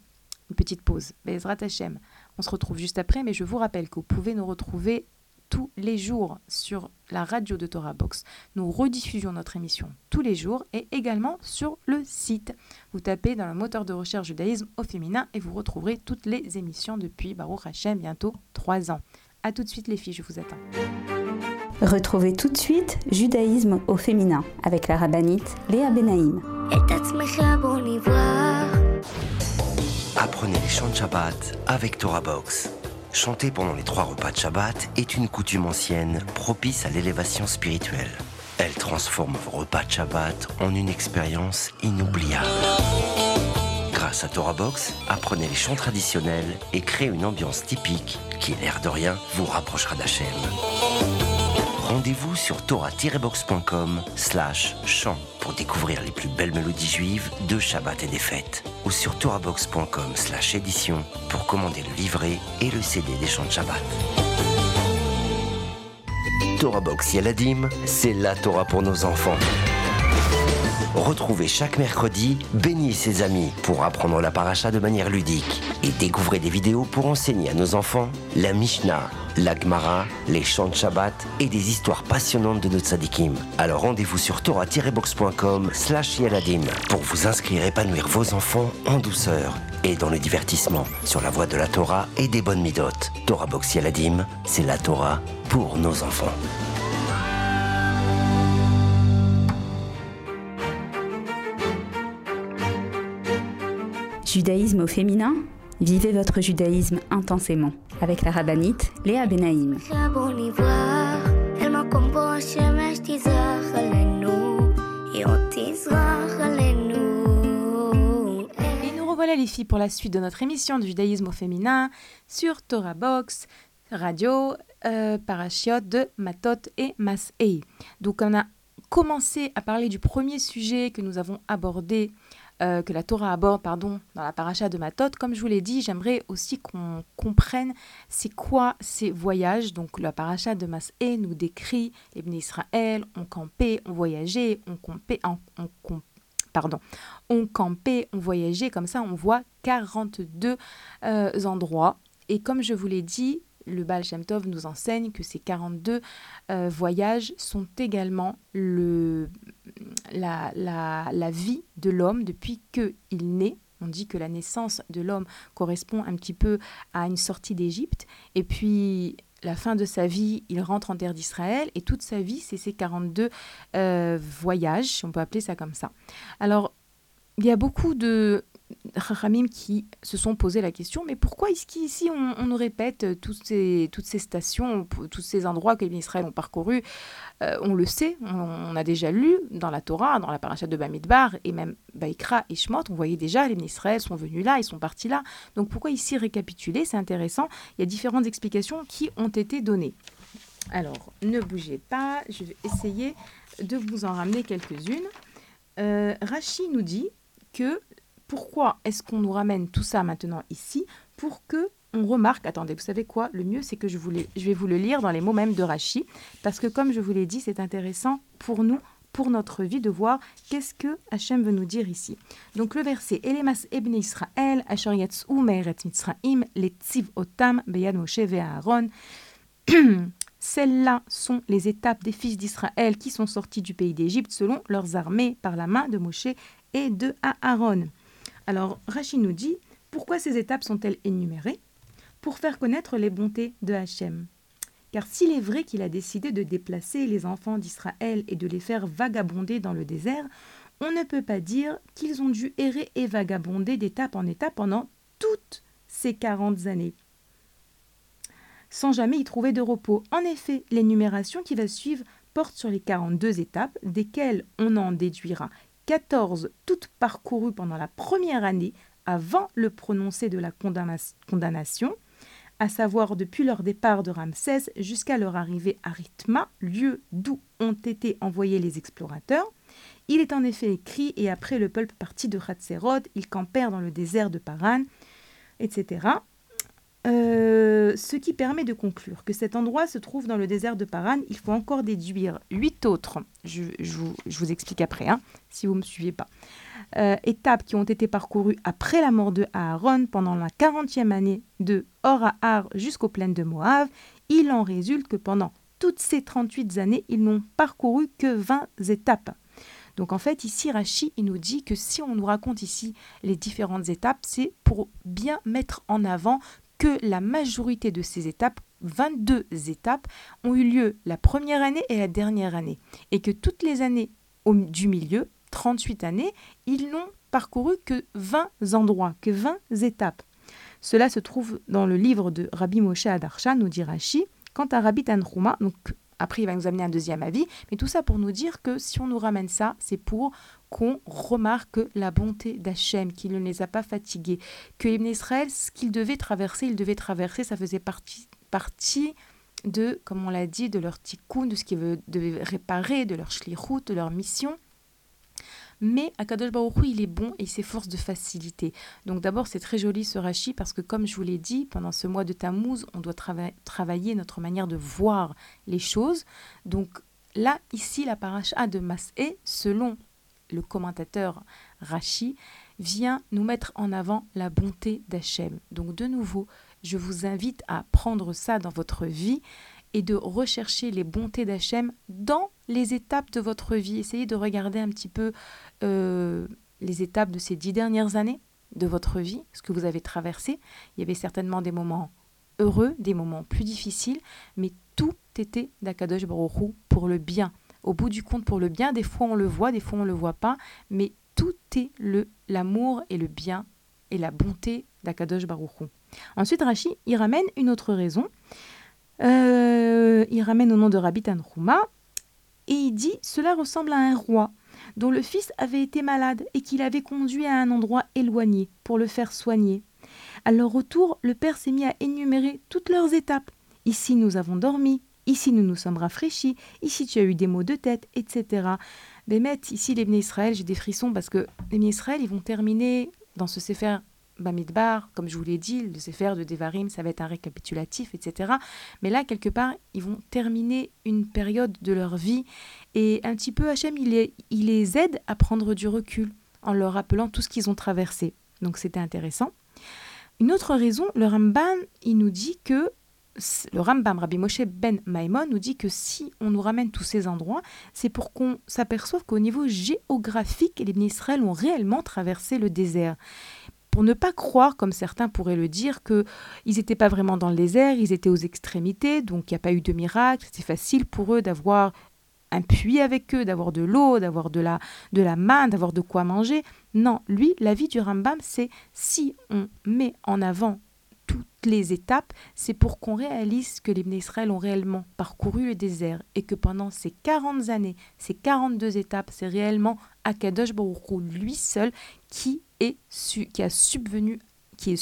B: une petite pause. Bezrat Hashem. On se retrouve juste après, mais je vous rappelle que vous pouvez nous retrouver tous les jours sur la radio de Torah Box. Nous rediffusions notre émission tous les jours et également sur le site. Vous tapez dans le moteur de recherche judaïsme au féminin et vous retrouverez toutes les émissions depuis Baruch Hashem, bientôt trois ans. A tout de suite les filles, je vous attends.
A: Retrouvez tout de suite Judaïsme au féminin avec la rabbinite Léa Benaïm.
D: Apprenez les chants de Shabbat avec Torah Box. Chanter pendant les trois repas de Shabbat est une coutume ancienne propice à l'élévation spirituelle. Elle transforme vos repas de Shabbat en une expérience inoubliable. Grâce à Torah Box, apprenez les chants traditionnels et créez une ambiance typique qui, l'air de rien, vous rapprochera d'Hachem. Rendez-vous sur torah-box.com slash chant pour découvrir les plus belles mélodies juives de Shabbat et des fêtes. Ou sur torahbox.com slash édition pour commander le livret et le CD des chants de Shabbat. Torah Box c'est la Torah pour nos enfants. Retrouvez chaque mercredi Béni et ses amis pour apprendre la paracha de manière ludique et découvrez des vidéos pour enseigner à nos enfants la Mishnah, la Gemara, les chants de Shabbat et des histoires passionnantes de notre tzadikim. Alors rendez-vous sur torah-box.com slash pour vous inscrire et épanouir vos enfants en douceur et dans le divertissement sur la voie de la Torah et des bonnes midotes. Torah Box Yaladim, c'est la Torah pour nos enfants.
A: Judaïsme au féminin Vivez votre judaïsme intensément avec la rabbinite Léa Benaïm.
B: Et nous revoilà les filles pour la suite de notre émission de judaïsme au féminin sur Torah Box, radio, euh, de Matot et Masei. Donc on a commencé à parler du premier sujet que nous avons abordé euh, que la Torah aborde pardon, dans la paracha de Matot. Comme je vous l'ai dit, j'aimerais aussi qu'on comprenne c'est quoi ces voyages. Donc la paracha de Masé nous décrit les bénis Israël ont campé, ont voyagé, ont campé, on, pardon, ont campé, ont voyagé. Comme ça, on voit 42 euh, endroits. Et comme je vous l'ai dit, le Baal Shem Tov nous enseigne que ces 42 euh, voyages sont également le, la, la, vie de l'homme depuis qu'il naît. On dit que la naissance de l'homme correspond un petit peu à une sortie d'Égypte. Et puis, la fin de sa vie, il rentre en terre d'Israël. Et toute sa vie, c'est ces 42 euh, voyages, on peut appeler ça comme ça. Alors, il y a beaucoup de Ramim qui se sont posé la question, mais pourquoi est-ce qu'ici on, nous répète toutes ces, toutes ces stations, tous ces endroits que les Israël ont parcourus? Euh, On le sait, on, a déjà lu dans la Torah, dans la paracha de Bamidbar, et même Baïkra et Shmot, on voyait déjà les Israël sont venus là, ils sont partis là. Donc pourquoi ici récapituler? C'est intéressant, il y a différentes explications qui ont été données. Alors, ne bougez pas, je vais essayer de vous en ramener quelques-unes. Euh, Rachi nous dit que pourquoi est-ce qu'on nous ramène tout ça maintenant ici Pour que on remarque, attendez, vous savez quoi? Le mieux, c'est que je, je vais vous le lire dans les mots même de Rachi, parce que comme je vous l'ai dit, c'est intéressant pour nous, pour notre vie, de voir qu'est-ce que Hachem veut nous dire ici. Donc le verset Elemas ebne Israël, Asher ou me'eretz Mitzraim, letziv otam beyad Moshe ve'Aaron. Celles-là sont les étapes des fils d'Israël qui sont sortis du pays d'Égypte selon leurs armées par la main de Moshe et de Aaron. Alors, Rachid nous dit pourquoi ces étapes sont-elles énumérées? Pour faire connaître les bontés de Hachem. Car s'il est vrai qu'il a décidé de déplacer les enfants d'Israël et de les faire vagabonder dans le désert, on ne peut pas dire qu'ils ont dû errer et vagabonder d'étape en étape pendant toutes ces quarante années, sans jamais y trouver de repos. En effet, l'énumération qui va suivre porte sur les 42 étapes, desquelles on en déduira 14 toutes parcourues pendant la première année avant le prononcé de la condamnation, à savoir depuis leur départ de Ramsès jusqu'à leur arrivée à Rithma, lieu d'où ont été envoyés les explorateurs. Il est en effet écrit, et après le peuple parti de Hatzeroth, ils campèrent dans le désert de Paran, etc. Euh, ce qui permet de conclure que cet endroit se trouve dans le désert de Paran. Il faut encore déduire huit autres. Je, vous, explique après, hein, si vous ne me suivez pas. Euh, étapes qui ont été parcourues après la mort de Aaron pendant la 40e année de Or-Ahar jusqu'aux plaines de Moab. Il en résulte que pendant toutes ces 38 années, ils n'ont parcouru que 20 étapes. Donc en fait, ici, Rachi, il nous dit que si on nous raconte ici les différentes étapes, c'est pour bien mettre en avant que la majorité de ces étapes, 22 étapes, ont eu lieu la première année et la dernière année, et que toutes les années du milieu, 38 années, ils n'ont parcouru que 20 endroits, que 20 étapes. Cela se trouve dans le livre de Rabbi Moshe Adarshan, nous dit Rashi. Quant à Rabbi Tanhuma, donc après il va nous amener un deuxième avis, mais tout ça pour nous dire que si on nous ramène ça, c'est pour qu'on remarque la bonté d'Hachem, qu'il ne les a pas fatigués, que Ibn Israël, ce qu'il devait traverser, il devait traverser, ça faisait partie, de, comme on l'a dit, de leur tikkun, de ce qu'ils devaient réparer, de leur shlichut, de leur mission. Mais Akadosh Baruch il est bon et il s'efforce de faciliter. Donc d'abord, c'est très joli ce Rashi parce que comme je vous l'ai dit, pendant ce mois de Tammuz, on doit travailler notre manière de voir les choses. Donc là, ici, la paracha de Mas'é, selon le commentateur Rachi, vient nous mettre en avant la bonté d'Hachem. Donc de nouveau, je vous invite à prendre ça dans votre vie et de rechercher les bontés d'Hachem dans les étapes de votre vie. Essayez de regarder un petit peu euh, les étapes de ces dix dernières années de votre vie, ce que vous avez traversé. Il y avait certainement des moments heureux, des moments plus difficiles, mais tout était d'Akadosh Baruch pour le bien au bout du compte pour le bien. Des fois on le voit, des fois on ne le voit pas, mais tout est le l'amour et le bien et la bonté d'Akadosh Baruchou. Ensuite, Rashi, il ramène une autre raison. Euh, il ramène au nom de Rabbi Tanhuma et il dit Cela ressemble à un roi dont le fils avait été malade et qu'il avait conduit à un endroit éloigné pour le faire soigner. À leur retour, le père s'est mis à énumérer toutes leurs étapes. Ici nous avons dormi, Ici, nous nous sommes rafraîchis. Ici, tu as eu des maux de tête, etc. Bémet, ici, les Israël, j'ai des frissons parce que les Israël, ils vont terminer dans ce Sefer Bamidbar, comme je vous l'ai dit, le Sefer de Devarim, ça va être un récapitulatif, etc. Mais là, quelque part, ils vont terminer une période de leur vie et un petit peu, Hachem, il il les aide à prendre du recul en leur rappelant tout ce qu'ils ont traversé. Donc, c'était intéressant. Une autre raison, le Ramban, il nous dit que le Rambam Rabbi Moshe Ben Maimon nous dit que si on nous ramène tous ces endroits, c'est pour qu'on s'aperçoive qu'au niveau géographique, les Israël ont réellement traversé le désert. Pour ne pas croire, comme certains pourraient le dire, qu'ils n'étaient pas vraiment dans le désert, ils étaient aux extrémités, donc il n'y a pas eu de miracle, c'est facile pour eux d'avoir un puits avec eux, d'avoir de l'eau, d'avoir de la, de la main, d'avoir de quoi manger. Non, lui, la vie du Rambam, c'est si on met en avant toutes les étapes, c'est pour qu'on réalise que les Israël ont réellement parcouru le désert et que pendant ces 40 années, ces 42 étapes, c'est réellement Akadosh Baruch lui seul qui est qui a subvenu qui est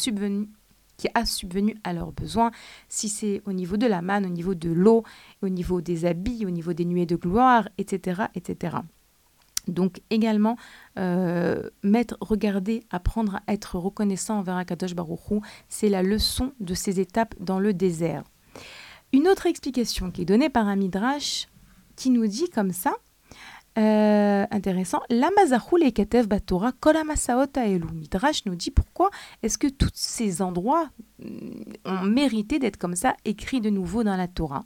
B: subvenu à leurs besoins, si c'est au niveau de la manne, au niveau de l'eau, au niveau des habits, au niveau des nuées de gloire, etc. etc. Donc également, euh, mettre, regarder, apprendre à être reconnaissant envers Akadosh Baruchou, c'est la leçon de ces étapes dans le désert. Une autre explication qui est donnée par un midrash qui nous dit comme ça, euh, intéressant, la et Ketev Batora Elu. Midrash nous dit pourquoi est-ce que tous ces endroits mm, ont mérité d'être comme ça écrits de nouveau dans la Torah?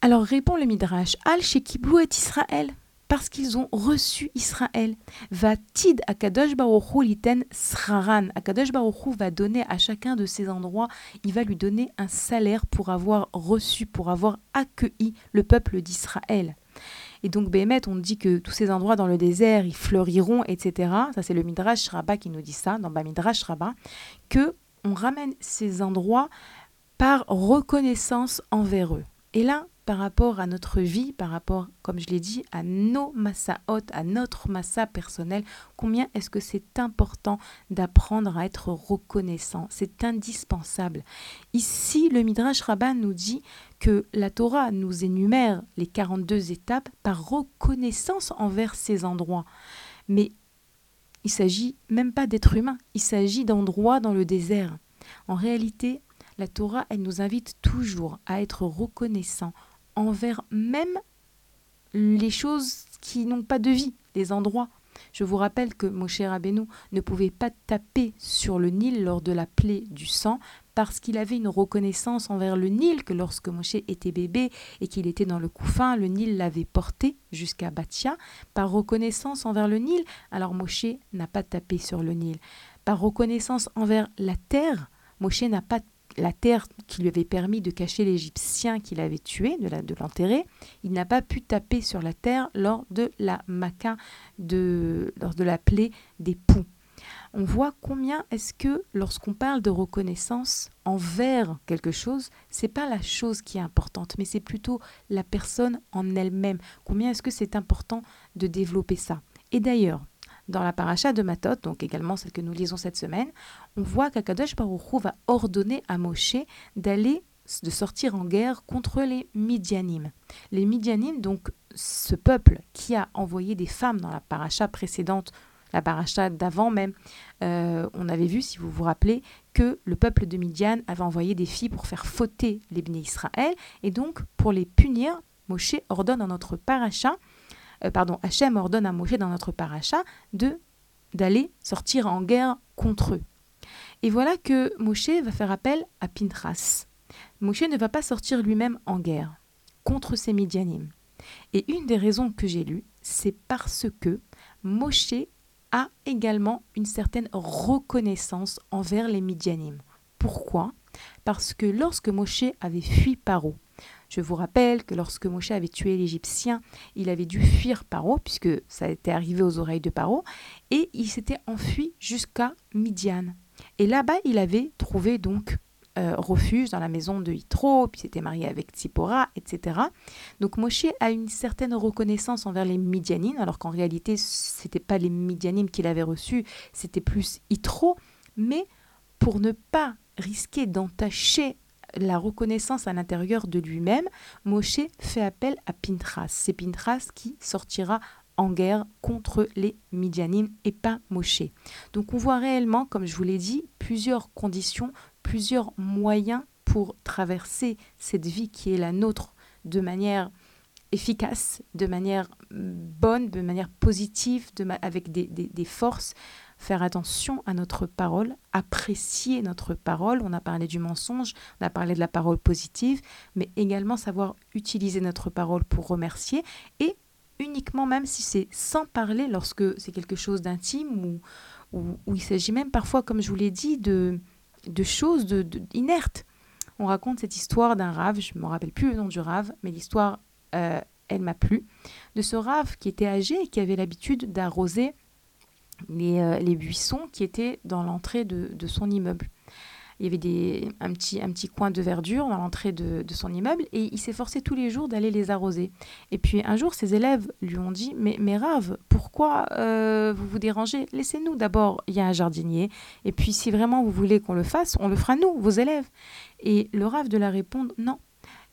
B: Alors répond le Midrash, Al Shekiblu et Israël parce qu'ils ont reçu Israël. Va tid Akadosh Baruchu liten sraran. Akadosh Baruchu va donner à chacun de ces endroits, il va lui donner un salaire pour avoir reçu, pour avoir accueilli le peuple d'Israël. Et donc, Béhémet, on dit que tous ces endroits dans le désert, ils fleuriront, etc. Ça, c'est le Midrash Rabbah qui nous dit ça, dans Midrash Rabbah, que on ramène ces endroits par reconnaissance envers eux. Et là, par rapport à notre vie, par rapport, comme je l'ai dit, à nos hautes, à notre massa personnel, combien est-ce que c'est important d'apprendre à être reconnaissant? C'est indispensable. Ici, le Midrash Rabbah nous dit que la Torah nous énumère les 42 étapes par reconnaissance envers ces endroits. Mais il s'agit même pas d'être humain, il s'agit d'endroits dans le désert. En réalité, la Torah, elle nous invite toujours à être reconnaissant envers même les choses qui n'ont pas de vie, les endroits. Je vous rappelle que Moshe Rabbeinu ne pouvait pas taper sur le Nil lors de la plaie du sang parce qu'il avait une reconnaissance envers le Nil que lorsque Moshe était bébé et qu'il était dans le couffin, le Nil l'avait porté jusqu'à Batia. Par reconnaissance envers le Nil, alors Moshe n'a pas tapé sur le Nil. Par reconnaissance envers la terre, Moshe n'a pas la terre qui lui avait permis de cacher l'Égyptien qu'il avait tué, de l'enterrer, il n'a pas pu taper sur la terre lors de la lors de la plaie des poux. On voit combien est-ce que lorsqu'on parle de reconnaissance envers quelque chose, c'est pas la chose qui est importante, mais c'est plutôt la personne en elle-même. Combien est-ce que c'est important de développer ça? Et d'ailleurs, dans la paracha de Matot, donc également celle que nous lisons cette semaine, on voit qu'Akadosh Baruch va ordonner à Moshe d'aller de sortir en guerre contre les Midianim. Les Midianim, donc ce peuple qui a envoyé des femmes dans la paracha précédente, la paracha d'avant même, euh, on avait vu, si vous vous rappelez, que le peuple de Midian avait envoyé des filles pour faire fauter les Israël, et donc pour les punir, Moshe ordonne dans notre paracha euh, pardon, Hachem ordonne à Moshe dans notre paracha de d'aller sortir en guerre contre eux. Et voilà que Moshe va faire appel à Pintras. Moshe ne va pas sortir lui-même en guerre contre ces Midianim. Et une des raisons que j'ai lues, c'est parce que Moshe a également une certaine reconnaissance envers les Midianim. Pourquoi? Parce que lorsque Moshe avait fui Paro, je vous rappelle que lorsque Moshe avait tué l'Égyptien, il avait dû fuir Paro, puisque ça était arrivé aux oreilles de Paro, et il s'était enfui jusqu'à Midian. Et là-bas, il avait trouvé donc euh, refuge dans la maison de Yitro, puis s'était marié avec Tzipora, etc. Donc Moshe a une certaine reconnaissance envers les Midianines, alors qu'en réalité, ce n'était pas les Midianines qu'il avait reçus, c'était plus Yitro, mais pour ne pas risquer d'entacher la reconnaissance à l'intérieur de lui-même, Moshe fait appel à Pintras. C'est Pintras qui sortira en guerre contre les Midianim et pas Moshe. Donc on voit réellement, comme je vous l'ai dit, plusieurs conditions, plusieurs moyens pour traverser cette vie qui est la nôtre de manière efficace, de manière bonne, de manière positive, avec des forces, faire attention à notre parole, apprécier notre parole. On a parlé du mensonge, on a parlé de la parole positive, mais également savoir utiliser notre parole pour remercier et uniquement même si c'est sans parler lorsque c'est quelque chose d'intime ou, ou, il s'agit même parfois, comme je vous l'ai dit, de, de choses de, inertes. On raconte cette histoire d'un rave, je ne me rappelle plus le nom du rave, mais l'histoire euh, elle m'a plu, de ce Rav qui était âgé et qui avait l'habitude d'arroser les, euh, les, buissons qui étaient dans l'entrée de, de, son immeuble. Il y avait des, un, petit, un petit coin de verdure dans l'entrée de, de, son immeuble et il s'efforçait tous les jours d'aller les arroser. Et puis un jour, ses élèves lui ont dit Mais, mais Rav, pourquoi euh, vous vous dérangez? Laissez-nous d'abord, il y a un jardinier. Et puis si vraiment vous voulez qu'on le fasse, on le fera nous, vos élèves. Et le Rav de la répondre Non,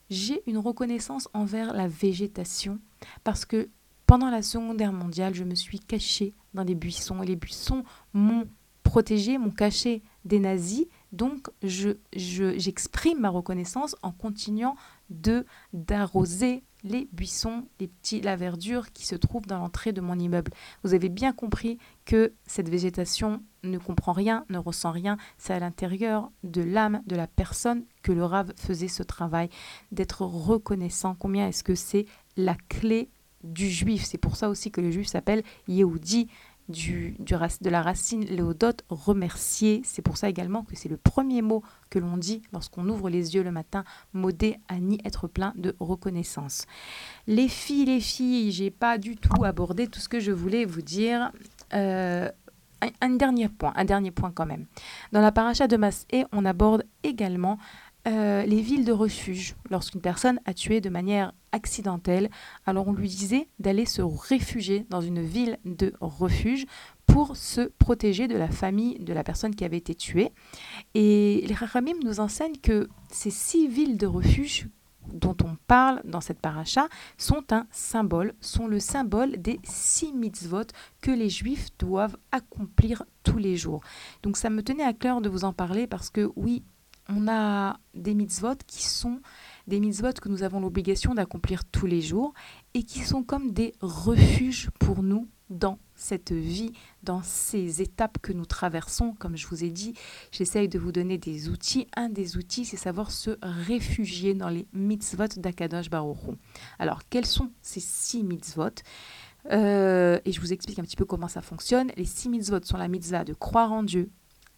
B: j'ai une reconnaissance envers la végétation parce que pendant la Seconde Guerre mondiale, je me suis cachée dans les buissons et les buissons m'ont protégé, m'ont caché des nazis. Donc, je, j'exprime ma reconnaissance en continuant de d'arroser les buissons, les petits, la verdure qui se trouve dans l'entrée de mon immeuble. Vous avez bien compris que cette végétation ne comprend rien, ne ressent rien. C'est à l'intérieur de l'âme de la personne que le Rav faisait ce travail, d'être reconnaissant. Combien est-ce que c'est la clé du juif C'est pour ça aussi que le juif s'appelle Yehudi du, du, de la racine léodote, remercier. C'est pour ça également que c'est le premier mot que l'on dit lorsqu'on ouvre les yeux le matin, modé à ni être plein de reconnaissance. Les filles, les filles, j'ai pas du tout abordé tout ce que je voulais vous dire. Euh, un, dernier point, un dernier point quand même. Dans la paracha de Masé, on aborde également euh, les villes de refuge. Lorsqu'une personne a tué de manière accidentelle, alors on lui disait d'aller se réfugier dans une ville de refuge pour se protéger de la famille de la personne qui avait été tuée. Et les Rachamim nous enseignent que ces six villes de refuge dont on parle dans cette paracha sont un symbole, sont le symbole des six mitzvot que les juifs doivent accomplir tous les jours. Donc ça me tenait à cœur de vous en parler parce que oui, on a des mitzvot qui sont des mitzvot que nous avons l'obligation d'accomplir tous les jours et qui sont comme des refuges pour nous dans cette vie, dans ces étapes que nous traversons. Comme je vous ai dit, j'essaye de vous donner des outils. Un des outils, c'est savoir se réfugier dans les mitzvot d'Akadosh Baruch Alors, quels sont ces six mitzvot? Euh, Et je vous explique un petit peu comment ça fonctionne. Les six mitzvot sont la mitzvah de croire en Dieu,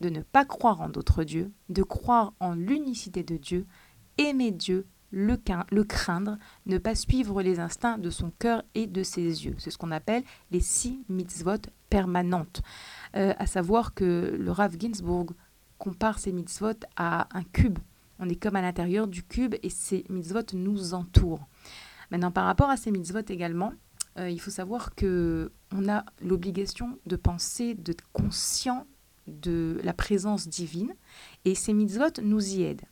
B: de ne pas croire en d'autres dieux, de croire en l'unicité de Dieu, aimer Dieu, le, craindre, ne pas suivre les instincts de son cœur et de ses yeux. C'est ce qu'on appelle les six mitzvot permanentes. Euh, à savoir que le Rav Ginsburg compare ces mitzvot à un cube. On est comme à l'intérieur du cube et ces mitzvot nous entourent. Maintenant, par rapport à ces mitzvot également, euh, il faut savoir que on a l'obligation de penser, d'être conscient de la présence divine et ces mitzvot nous y aident.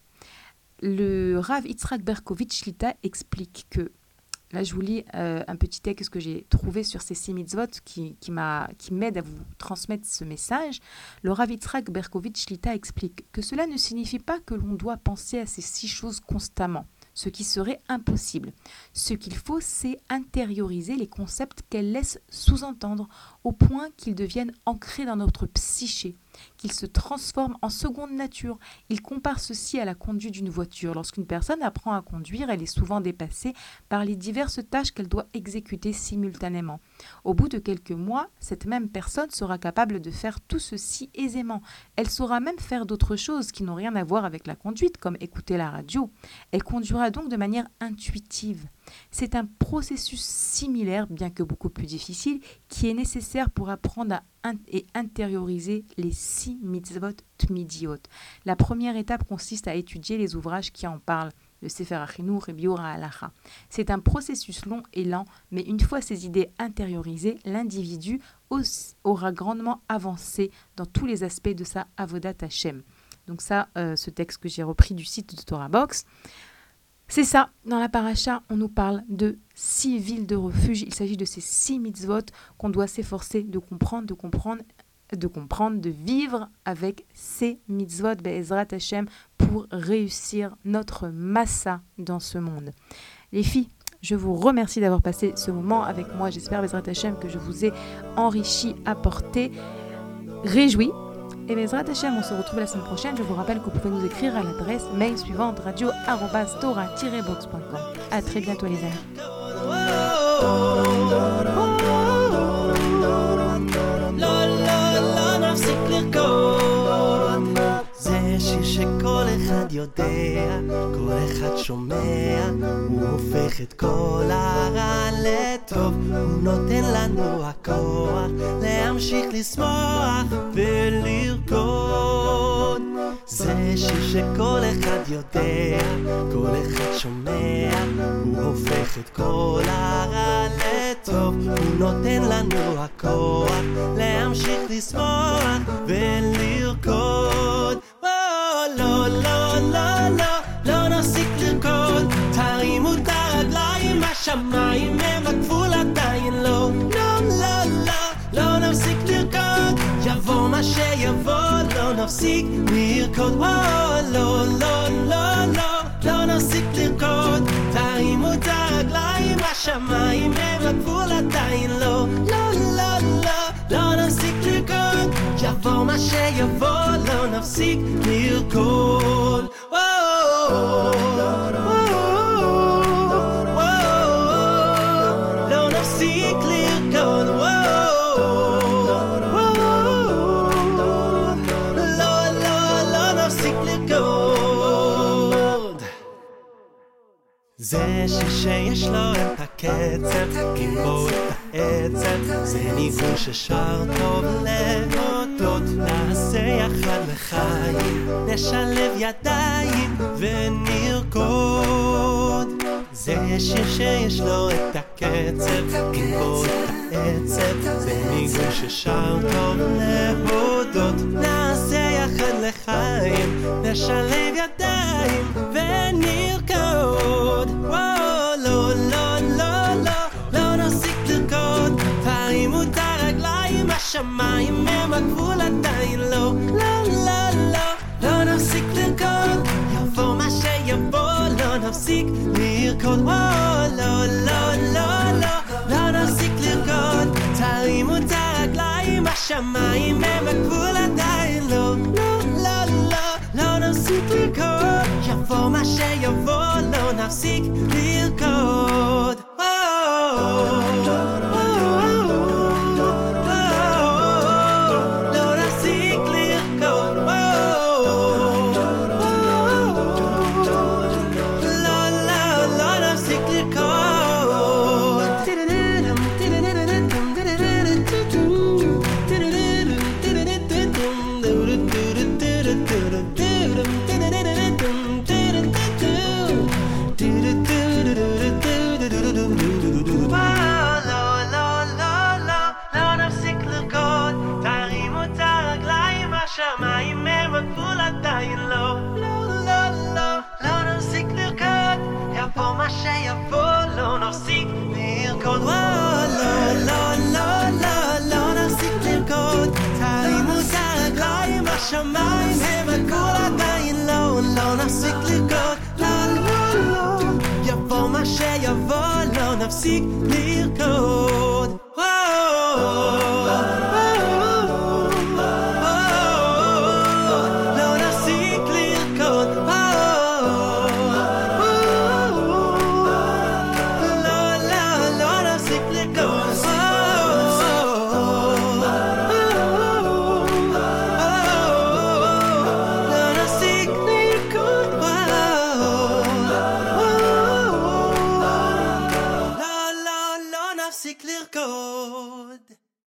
B: Le Rav Yitzhak Berkovitch Lita explique que, là je vous lis euh, un petit texte que j'ai trouvé sur ces six mitzvot qui, qui m'aide à vous transmettre ce message. Le Rav Yitzhak Berkovitch Lita explique que cela ne signifie pas que l'on doit penser à ces six choses constamment ce qui serait impossible. Ce qu'il faut, c'est intérioriser les concepts qu'elles laissent sous-entendre au point qu'ils deviennent ancrés dans notre psyché qu'il se transforme en seconde nature. Il compare ceci à la conduite d'une voiture. Lorsqu'une personne apprend à conduire, elle est souvent dépassée par les diverses tâches qu'elle doit exécuter simultanément. Au bout de quelques mois, cette même personne sera capable de faire tout ceci aisément. Elle saura même faire d'autres choses qui n'ont rien à voir avec la conduite, comme écouter la radio. Elle conduira donc de manière intuitive. C'est un processus similaire, bien que beaucoup plus difficile, qui est nécessaire pour apprendre à et intérioriser les six mitzvot tmidiot. La première étape consiste à étudier les ouvrages qui en parlent le Sefer Achinour et Biura Alacha. C'est un processus long et lent, mais une fois ces idées intériorisées, l'individu aura grandement avancé dans tous les aspects de sa Avodat Hashem. Donc ça, euh, ce texte que j'ai repris du site de Torah Box. C'est ça, dans la paracha, on nous parle de six villes de refuge. Il s'agit de ces six mitzvot qu'on doit s'efforcer de comprendre, de comprendre, de comprendre, de vivre avec ces mitzvot, Be'ezrat Hashem, pour réussir notre massa dans ce monde. Les filles, je vous remercie d'avoir passé ce moment avec moi. J'espère, Bezrat Hashem, que je vous ai enrichi, apporté, réjoui et Bezrat Hashem, on se retrouve la semaine prochaine. Je vous rappelle que vous pouvez nous écrire à l'adresse mail suivante radio-tora-box.com. A très bientôt les amis. אחד
E: יודע, כל אחד שומע, הוא הופך את כל הרע לטוב, הוא נותן לנו הכוח להמשיך לשמוח ולרקוד. זה שיר שכל אחד יודע, כל אחד שומע, הוא הופך את כל הרע לטוב, הוא נותן לנו הכוח להמשיך לשמוח ולרקוד. נפסיק לרקוד, או, לא, לא, לא, לא, לא נפסיק לרקוד, תרימו את הרגליים, השמיים הם הגבול עדיין לא, לא, לא, לא, לא נפסיק לרקוד, יבוא מה שיבוא, לא נפסיק לרקוד. זה שיר שיש לו את הקצב, עם בו את העצב, זה ניגון ששר טוב להודות, נעשה יחד לחיים, נשלב ידיים ונרקוד. זה שיר שיש לו את הקצב, עם בו את העצב, זה ניגון ששר טוב להודות, נעשה יחד לחיים, נשלב ידיים ונרקוד. וואו, לא, לא, לא, לא, לא נפסיק לרקוד, תרימו את הרגליים, השמיים הם הגבול עדיין לא, לא, לא, לא, לא נפסיק לרקוד, יבוא מה שיבוא, לא נפסיק לרקוד, וואו, לא, לא, לא, לא, לא נפסיק לרקוד, תרימו את הרגליים, השמיים הם הגבול עדיין לא, לא, לא, Civil Code, jag får mig tjej och våld och kod Sieg mir geholt.